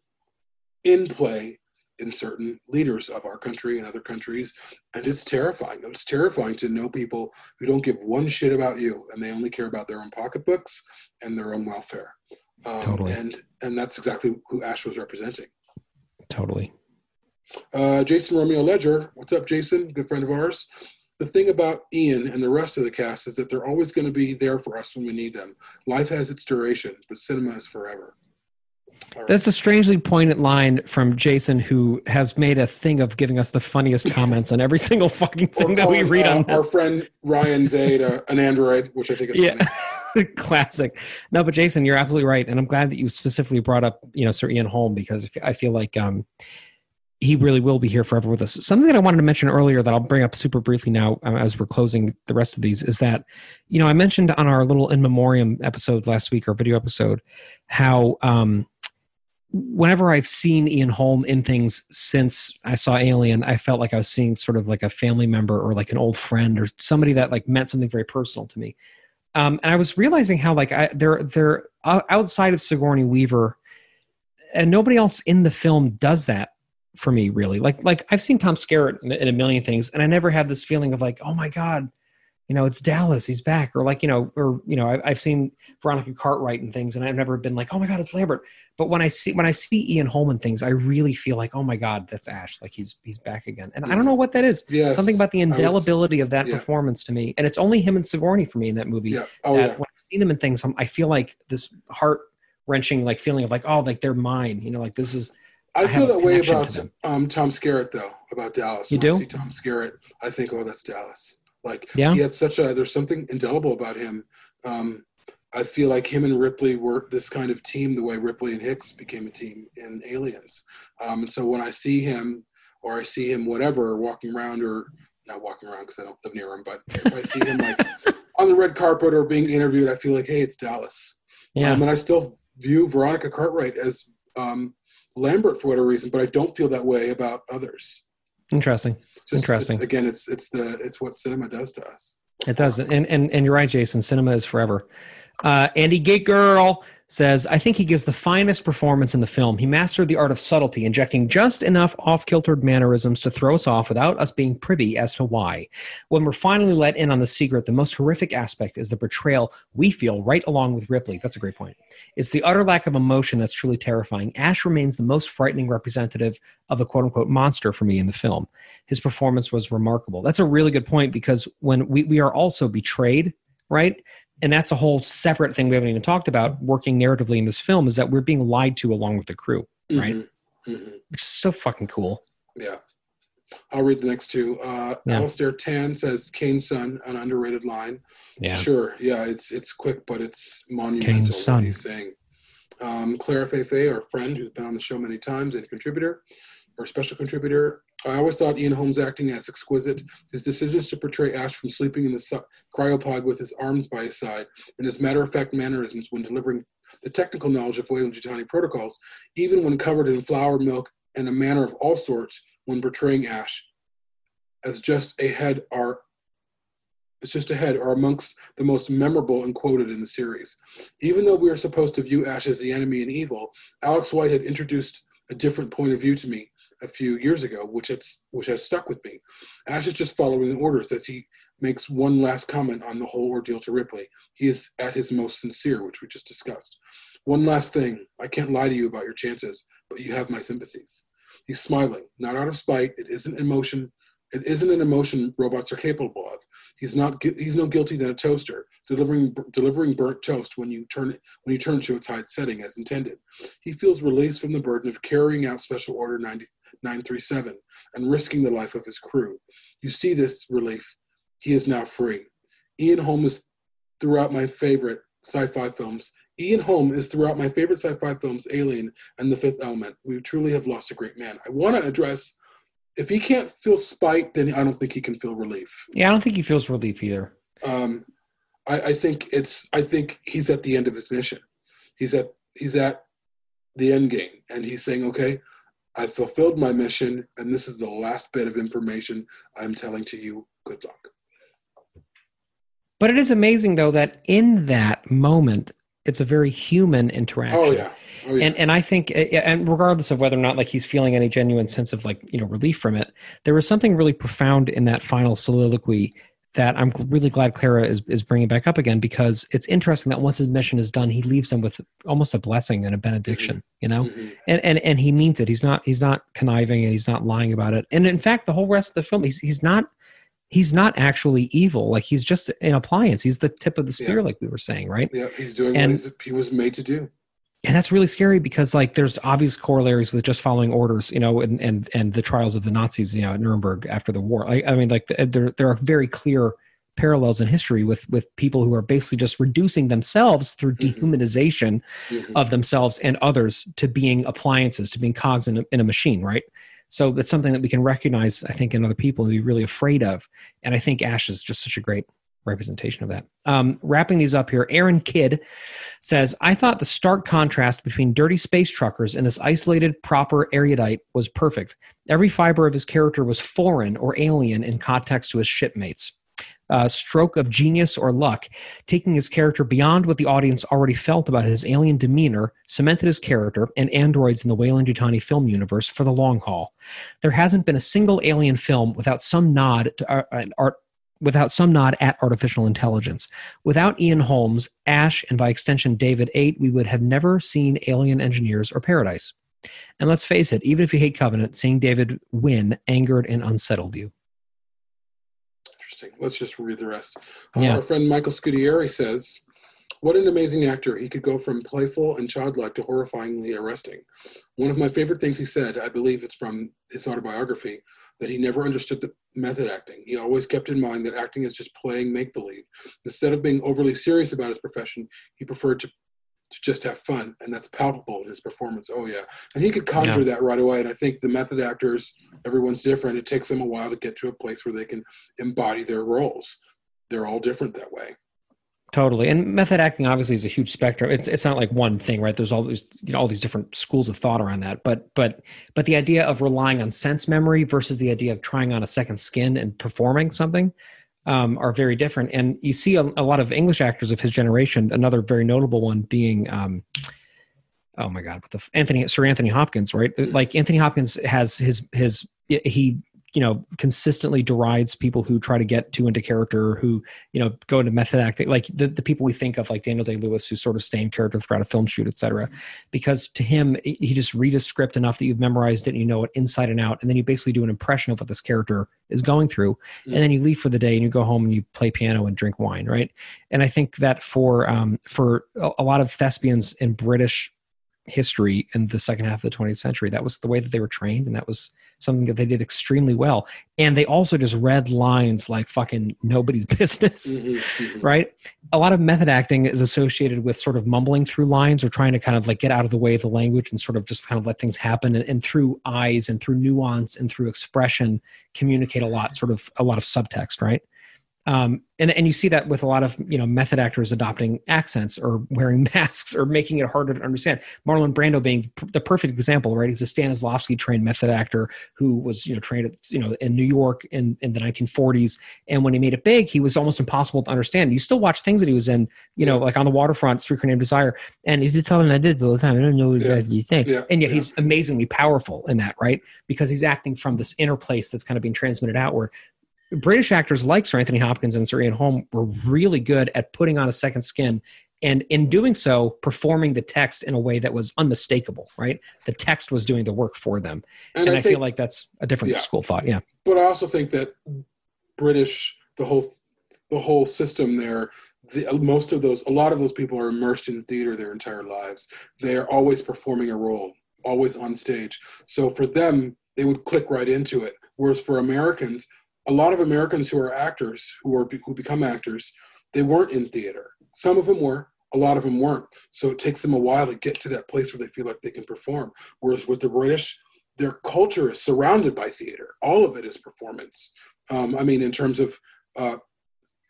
in play in certain leaders of our country and other countries. And it's terrifying. It's terrifying to know people who don't give one shit about you and they only care about their own pocketbooks and their own welfare um, Totally. and and that's exactly who ash was representing Totally. uh, jason romeo ledger what's up jason good friend of ours the thing about ian and the rest of the cast is that they're always going to be there for us when we need them life has its duration but cinema is forever right. That's a strangely poignant line from Jason, who has made a thing of giving us the funniest comments on every single fucking thing Or that we read uh, on our friend ryan zaid uh, an android which i think is yeah funny. *laughs* *laughs* classic no but jason you're absolutely right and i'm glad that you specifically brought up you know sir ian holm because i feel like um he really will be here forever with us something that i wanted to mention earlier that i'll bring up super briefly now um, as we're closing the rest of these is that you know i mentioned on our little in memoriam episode last week our video episode how um whenever I've seen Ian Holm in things since I saw Alien, I felt like I was seeing sort of like a family member or like an old friend or somebody that like meant something very personal to me. Um, and I was realizing how like I, they're they're outside of Sigourney Weaver, and nobody else in the film does that for me really. Like like I've seen Tom Skerritt in, in a million things, and I never had this feeling of like, oh my god, you know, it's Dallas, he's back, or like, you know, or you know, I, I've seen Veronica Cartwright and things, and I've never been like, oh my god, it's Lambert. But when I see when I see Ian Holm and things, I really feel like, oh my god, that's Ash, like he's he's back again, and I don't know what that is. Yes, Something about the I was- indelibility of that yeah. performance to me, and it's only him and Sigourney for me in that movie. Yeah. Oh that yeah. when I see them in things, I'm, I feel like this heart wrenching like feeling of like, oh, like they're mine. You know, like this is I, I feel that way about to um, Tom Skerritt though, about Dallas. You When I do? see Tom Skerritt, I think, oh, that's Dallas. Like Yeah. he had such a there's something indelible about him. Um, I feel like him and Ripley were this kind of team, the way Ripley and Hicks became a team in Aliens. Um, and so when I see him, or I see him, whatever, walking around, or not walking around because I don't live near him, but if I see him like *laughs* on the red carpet or being interviewed, I feel like, hey, it's Dallas. yeah. Um, and I still view Veronica Cartwright as um, Lambert for whatever reason, but I don't feel that way about others. Interesting. Just- Interesting. it's- again, it's it's the it's what cinema does to us. It does, and and and you're right, Jason. Cinema is forever. Uh, Andy Gate Girl says, "I think he gives the finest performance in the film. He mastered the art of subtlety, injecting just enough off-kiltered mannerisms to throw us off without us being privy as to why. When we're finally let in on the secret, the most horrific aspect is the betrayal we feel right along with Ripley. That's a great point. It's the utter lack of emotion that's truly terrifying. Ash remains the most frightening representative of the quote-unquote monster for me in the film. His performance was remarkable. That's a really good point because when we, we are also betrayed, right? And that's a whole separate thing we haven't even talked about working narratively in this film is that we're being lied to along with the crew, right? Mhm. Mhm. Which is so fucking cool. Yeah. I'll read the next two. Uh, Yeah. Alistair Tan says Kane's son, an underrated line. Yeah. Sure. Yeah, it's it's quick, but it's monumental. Kane's what son. he's saying. Um, Clara Feifei, our friend who's been on the show many times and contributor, or special contributor. I always thought Ian Holm's acting as exquisite. His decisions to portray Ash from sleeping in the su- cryopod with his arms by his side, and his matter-of-fact mannerisms when delivering the technical knowledge of Weyland-Yutani protocols, even when covered in flour, milk, and a manner of all sorts, when portraying Ash as just a head are it's just ahead are amongst the most memorable and quoted in the series. Even though we are supposed to view Ash as the enemy and evil, Alex White had introduced a different point of view to me a few years ago, which has which has stuck with me. Ash is just following the orders as he makes one last comment on the whole ordeal to Ripley. He is at his most sincere, which we just discussed. One last thing, I can't lie to you about your chances, but you have my sympathies. He's smiling, not out of spite. It isn't emotion. It isn't an emotion robots are capable of. He's not. He's no guilty than a toaster delivering delivering burnt toast when you turn when you turn to its high setting as intended. He feels released from the burden of carrying out Special Order 90, 937 and risking the life of his crew. You see this relief. He is now free. Ian Holm is throughout my favorite sci-fi films. Ian Holm is throughout my favorite sci-fi films, Alien and The Fifth Element. We truly have lost a great man. I want to address if he can't feel spite, then I don't think he can feel relief. Yeah, I don't think he feels relief either. Um, I, I think it's. I think he's at the end of his mission. He's at. He's at the end game, and he's saying, "Okay, I fulfilled my mission, and this is the last bit of information I'm telling to you. Good luck." But it is amazing though that in that moment, it's a very human interaction. Oh yeah. Oh yeah. and and I think, and regardless of whether or not like he's feeling any genuine sense of like you know relief from it, there was something really profound in that final soliloquy that I'm really glad Clara is is bringing back up again because it's interesting that once his mission is done, he leaves them with almost a blessing and a benediction, you know, Mhm. and and and he means it. He's not he's not conniving and he's not lying about it. And in fact, the whole rest of the film, he's he's not he's not actually evil. Like he's just an appliance. He's the tip of the spear, Yeah. like we were saying, right? Yeah, he's doing And- what he's, he was made to do. and that's really scary because like there's obvious corollaries with just following orders you know and and and the trials of the nazis you know at nuremberg after the war i, I mean like the, there there are very clear parallels in history with with people who are basically just reducing themselves through Mhm. dehumanization Mhm. of themselves and others to being appliances to being cogs in a, in a machine right so that's something that we can recognize i think in other people and be really afraid of. And i think ash is just such a great representation of that. Um, wrapping these up here aaron kidd says i thought the stark contrast between dirty space truckers and this isolated proper erudite was perfect. Every fiber of his character was foreign or alien in context to his shipmates uh, stroke of genius or luck, taking his character beyond what the audience already felt about his alien demeanor, cemented his character and androids in the Weyland Yutani film universe for the long haul. There hasn't been a single alien film without some nod to art, an art without some nod at artificial intelligence. Without Ian Holm's, Ash, and by extension David 8, we would have never seen Alien Engineers or Paradise. And let's face it, even if you hate Covenant, seeing David win angered and unsettled you. Interesting. Let's just read the rest. Uh, Yeah. Our friend Michael Scudieri says, What an amazing actor. He could go from playful and childlike to horrifyingly arresting. One of my favorite things he said, I believe it's from his autobiography, that he never understood the method acting. He always kept in mind that acting is just playing make believe. Instead of being overly serious about his profession, he preferred to, to just have fun, and that's palpable in his performance. Oh, yeah. And he could conjure that right away. And I think the method actors, everyone's different. It takes them a while to get to a place where they can embody their roles. They're all different that way. Totally. And method acting obviously is a huge spectrum. It's it's not like one thing, right? There's all these you know all these different schools of thought around that. But but but the idea of relying on sense memory versus the idea of trying on a second skin and performing something um, are very different. And you see a, a lot of English actors of his generation. Another very notable one being. Um, Oh my God! What the Anthony Sir Anthony Hopkins, right? Like Anthony Hopkins has his his he you know consistently derides people who try to get too into character who you know go into method acting like the, the people we think of like daniel day lewis who sort of stay in character throughout a film shoot etc because to him he just read a script enough that you've memorized it and you know it inside and out and then you basically do an impression of what this character is going through. And then you leave for the day and you go home and you play piano and drink wine right? And i think that for um for a, a lot of thespians in british history in the second half of the 20th century that was the way that they were trained and that was something that they did extremely well. And they also just read lines like fucking nobody's *laughs* business, mm-hmm, mm-hmm. right? A lot of method acting is associated with sort of mumbling through lines or trying to kind of like get out of the way of the language and sort of just kind of let things happen. And, and through eyes and through nuance and through expression, communicate a lot, sort of a lot of subtext, right? Um, and and you see that with a lot of you know method actors adopting accents or wearing *laughs* masks or making it harder to understand. Marlon Brando being p- the perfect example, right? He's a Stanislavski trained method actor who was you know trained at, you know in New York in in the 1940s, and when he made it big, he was almost impossible to understand. You still watch things that he was in, you know, like on the waterfront, Street Named Desire, and if you tell him I did all the time, I don't know what Yeah. you think, Yeah. and yet Yeah. he's amazingly powerful in that, right? Because he's acting from this inner place that's kind of being transmitted outward. British actors like Sir Anthony Hopkins and Sir Ian Holm were really good at putting on a second skin and in doing so performing the text in a way that was unmistakable right the text was doing the work for them And, and, I, i, think, feel like that's a different Yeah. school thought yeah but I also think that British, the whole, the whole system there, the, most of those, a lot of those people are immersed in theater their entire lives. They are always performing a role, always on stage. So for them, they would click right into it. Whereas for Americans, a lot of Americans who are actors, who are who become actors, they weren't in theater. Some of them were, a lot of them weren't. So it takes them a while to get to that place where they feel like they can perform. Whereas with the British, their culture is surrounded by theater. All of it is performance. Um, I mean, in terms of uh,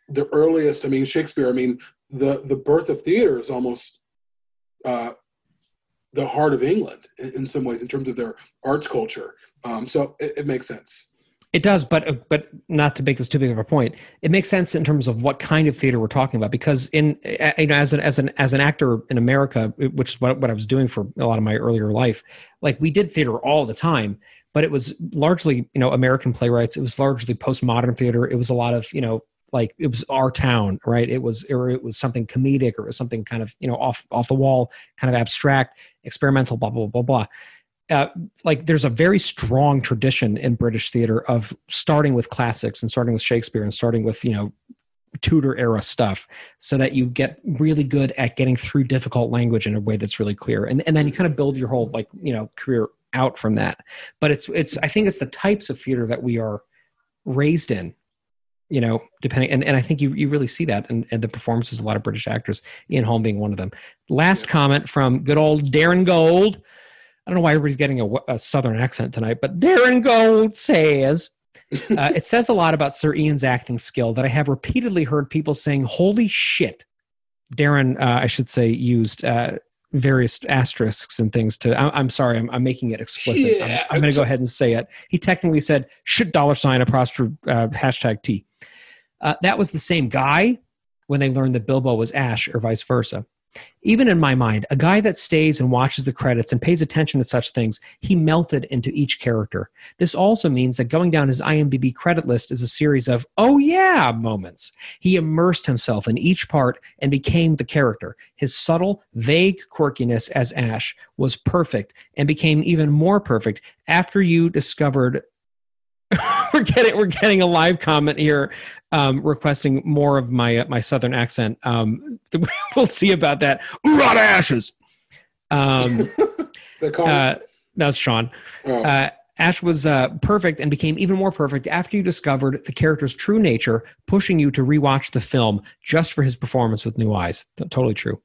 the earliest, I mean, Shakespeare. I mean, the the birth of theater is almost uh, the heart of England in, some ways, in terms of their arts culture. Um, so it, it makes sense. It does, but uh, but not to make this too big of a point. It makes sense in terms of what kind of theater we're talking about. Because in you know, as an as an as an actor in America, which is what, what I was doing for a lot of my earlier life, like we did theater all the time, but it was largely you know American playwrights. It was largely postmodern theater. It was a lot of you know like it was our town, right? It was or it was something comedic or it was something kind of you know off off the wall, kind of abstract, experimental, blah blah blah blah uh, like there's a very strong tradition in British theater of starting with classics and starting with Shakespeare and starting with you know Tudor era stuff, so that you get really good at getting through difficult language in a way that's really clear, and and then you kind of build your whole like you know career out from that. But it's it's I think it's the types of theater that we are raised in you know, depending, and, and I think you, you really see that in, in the performances of a lot of British actors, Ian Holm being one of them. Last comment from good old Darren Gold. I don't know why everybody's getting a, a southern accent tonight, but Darren Gold says, *laughs* uh, it says a lot about Sir Ian's acting skill that I have repeatedly heard people saying, holy shit. Darren, uh, I should say, used uh, various asterisks and things to, I, I'm sorry, I'm, I'm making it explicit. Yeah, I'm, I'm going to go ahead and say it. He technically said, should dollar sign apostrophe uh, hashtag T. Uh, that was the same guy when they learned that Bilbo was Ash or vice versa. Even in my mind, a guy that stays and watches the credits and pays attention to such things, he melted into each character. This also means that going down his IMDb credit list is a series of, oh yeah, moments. He immersed himself in each part and became the character. His subtle, vague quirkiness as Ash was perfect and became even more perfect after you discovered we're getting we're getting a live comment here um, requesting more of my uh, my southern accent. Um, *laughs* we'll see about that. Oorah ashes. Um, *laughs* uh, that's Sean. Oh. Uh, Ash was uh, perfect and became even more perfect after you discovered the character's true nature, pushing you to rewatch the film just for his performance with new eyes. Totally true.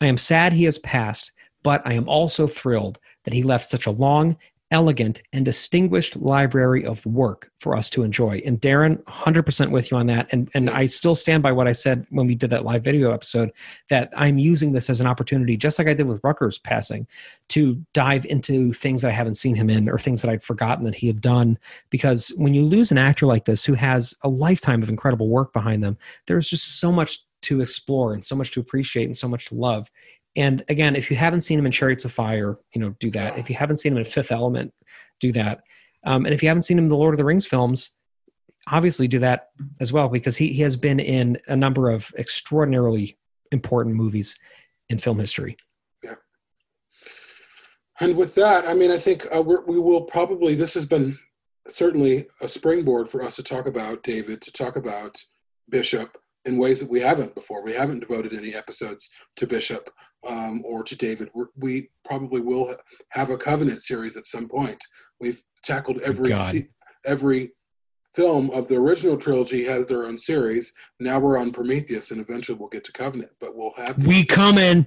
I am sad he has passed, but I am also thrilled that he left such a long, elegant, and distinguished library of work for us to enjoy. And Darren, 100% with you on that. And, and I still stand by what I said when we did that live video episode that I'm using this as an opportunity, just like I did with Rutger's passing, to dive into things that I haven't seen him in or things that I'd forgotten that he had done. Because when you lose an actor like this who has a lifetime of incredible work behind them, there's just so much to explore and so much to appreciate and so much to love. And again, if you haven't seen him in Chariots of Fire, you know, do that. If you haven't seen him in Fifth Element, do that. Um, and if you haven't seen him in the Lord of the Rings films, obviously do that as well because he, he has been in a number of extraordinarily important movies in film history. Yeah. And with that, I mean, I think uh, we will probably, this has been certainly a springboard for us to talk about David, to talk about Bishop in ways that we haven't before. We haven't devoted any episodes to Bishop um, or to David. We're, we probably will have a Covenant series at some point. We've tackled every se- every film of the original trilogy has their own series. Now we're on Prometheus, and eventually we'll get to Covenant. But we'll have these- We coming.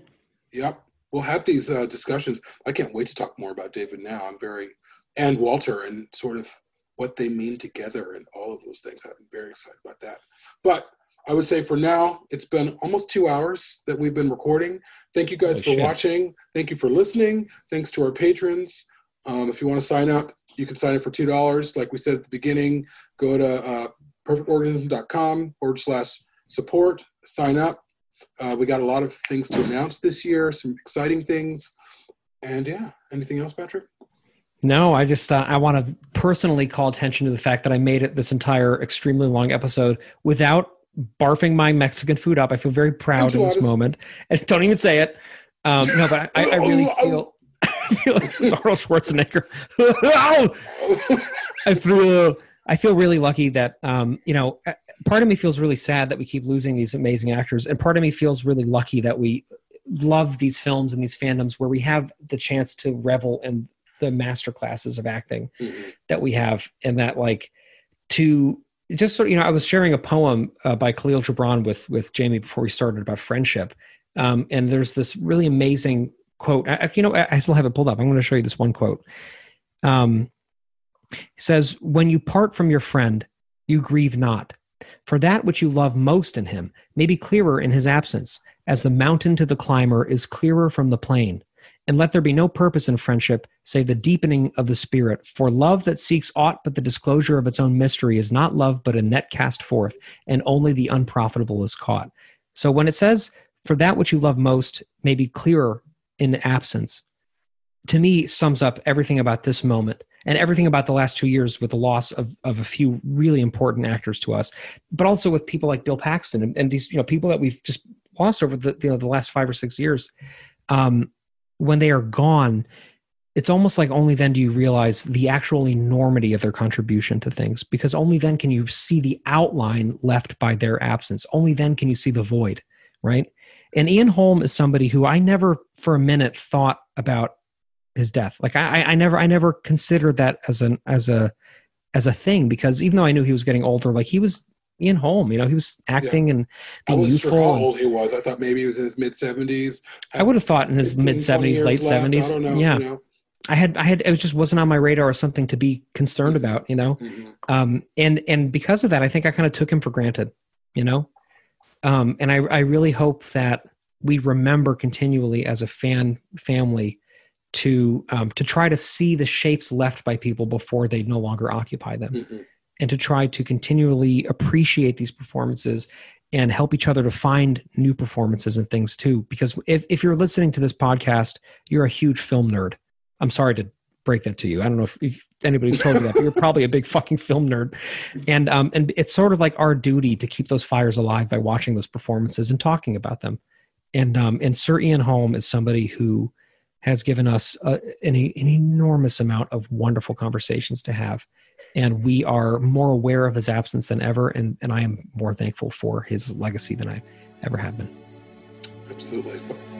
Yep. We'll have these uh, discussions. I can't wait to talk more about David now. I'm very, and Walter, and sort of what they mean together and all of those things. I'm very excited about that. But I would say for now, it's been almost two hours that we've been recording. Thank you guys Holy for shit. watching. Thank you for listening. Thanks to our patrons. Um, if you want to sign up, you can sign up for $2. Like we said at the beginning, go to uh, perfectorganism.com forward slash support, sign up. Uh, we got a lot of things to announce this year, some exciting things. And yeah, anything else, Patrick? No, I just uh, I want to personally call attention to the fact that I made it this entire extremely long episode without barfing my Mexican food up. I feel very proud in this moment. And *laughs* don't even say it. Um, no, but I, I really feel, *laughs* I feel like *laughs* Arnold Schwarzenegger. I feel I feel really lucky that um, you know. uh, Part of me feels really sad that we keep losing these amazing actors, and part of me feels really lucky that we love these films and these fandoms where we have the chance to revel in the master classes of acting Mhm. that we have, and that like to just sort of, you know, I was sharing a poem uh, by Khalil Gibran with with Jamie before we started about friendship, um, and there's this really amazing quote. I, you know, I, I still have it pulled up. I'm going to show you this one quote. Um, says, "When you part from your friend, you grieve not, for that which you love most in him may be clearer in his absence, as the mountain to the climber is clearer from the plain." And let there be no purpose in friendship save the deepening of the spirit. For love that seeks aught but the disclosure of its own mystery is not love but a net cast forth, and only the unprofitable is caught. So when it says, for that which you love most may be clearer in absence, to me sums up everything about this moment and everything about the last two years with the loss of, of a few really important actors to us, but also with people like Bill Paxton and, and these you know people that we've just lost over the you know the last five or six years. Um, when they are gone, it's almost like only then do you realize the actual enormity of their contribution to things because only then can you see the outline left by their absence. Only then can you see the void, right? And Ian Holm is somebody who I never for a minute thought about his death. Like I, I- never, I never considered that as an as a as a thing because even though I knew he was getting older, like he was Ian Holm, you know, he was acting and I being wasn't sure how old he was. I thought maybe he was in his mid 70s. I would have thought in his mid seventies, late seventies. I don't know. Yeah, You know? I had, I had, it was just wasn't on my radar or something to be concerned about, you know. Mhm. Um, and and because of that, I think I kind of took him for granted, you know. Um, and I, I really hope that we remember continually as a fan family to um, to try to see the shapes left by people before they no longer occupy them Mhm. And to try to continually appreciate these performances and help each other to find new performances and things too. Because if, if you're listening to this podcast, you're a huge film nerd. I'm sorry to break that to you. I don't know if, if anybody's told you that, but you're probably a big fucking film nerd. And um, and it's sort of like our duty to keep those fires alive by watching those performances and talking about them. And um, and Sir Ian Holm is somebody who has given us a, an, an enormous amount of wonderful conversations to have. And we are more aware of his absence than ever. And, and I am more thankful for his legacy than I ever have been. Absolutely.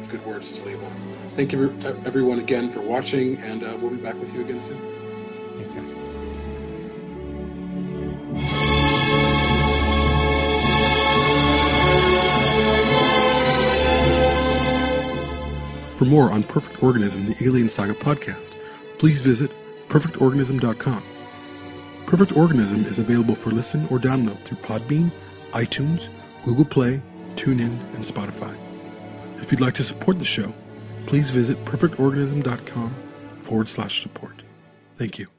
Good words to leave on. Thank you, everyone, again for watching, and uh, we'll be back with you again soon. Thanks, guys. For more on Perfect Organism, the Alien Saga podcast, please visit perfectorganism.com. Perfect Organism is available for listen or download through Podbean, iTunes, Google Play, TuneIn, and Spotify. If you'd like to support the show, please visit perfectorganism.com forward slash support. Thank you.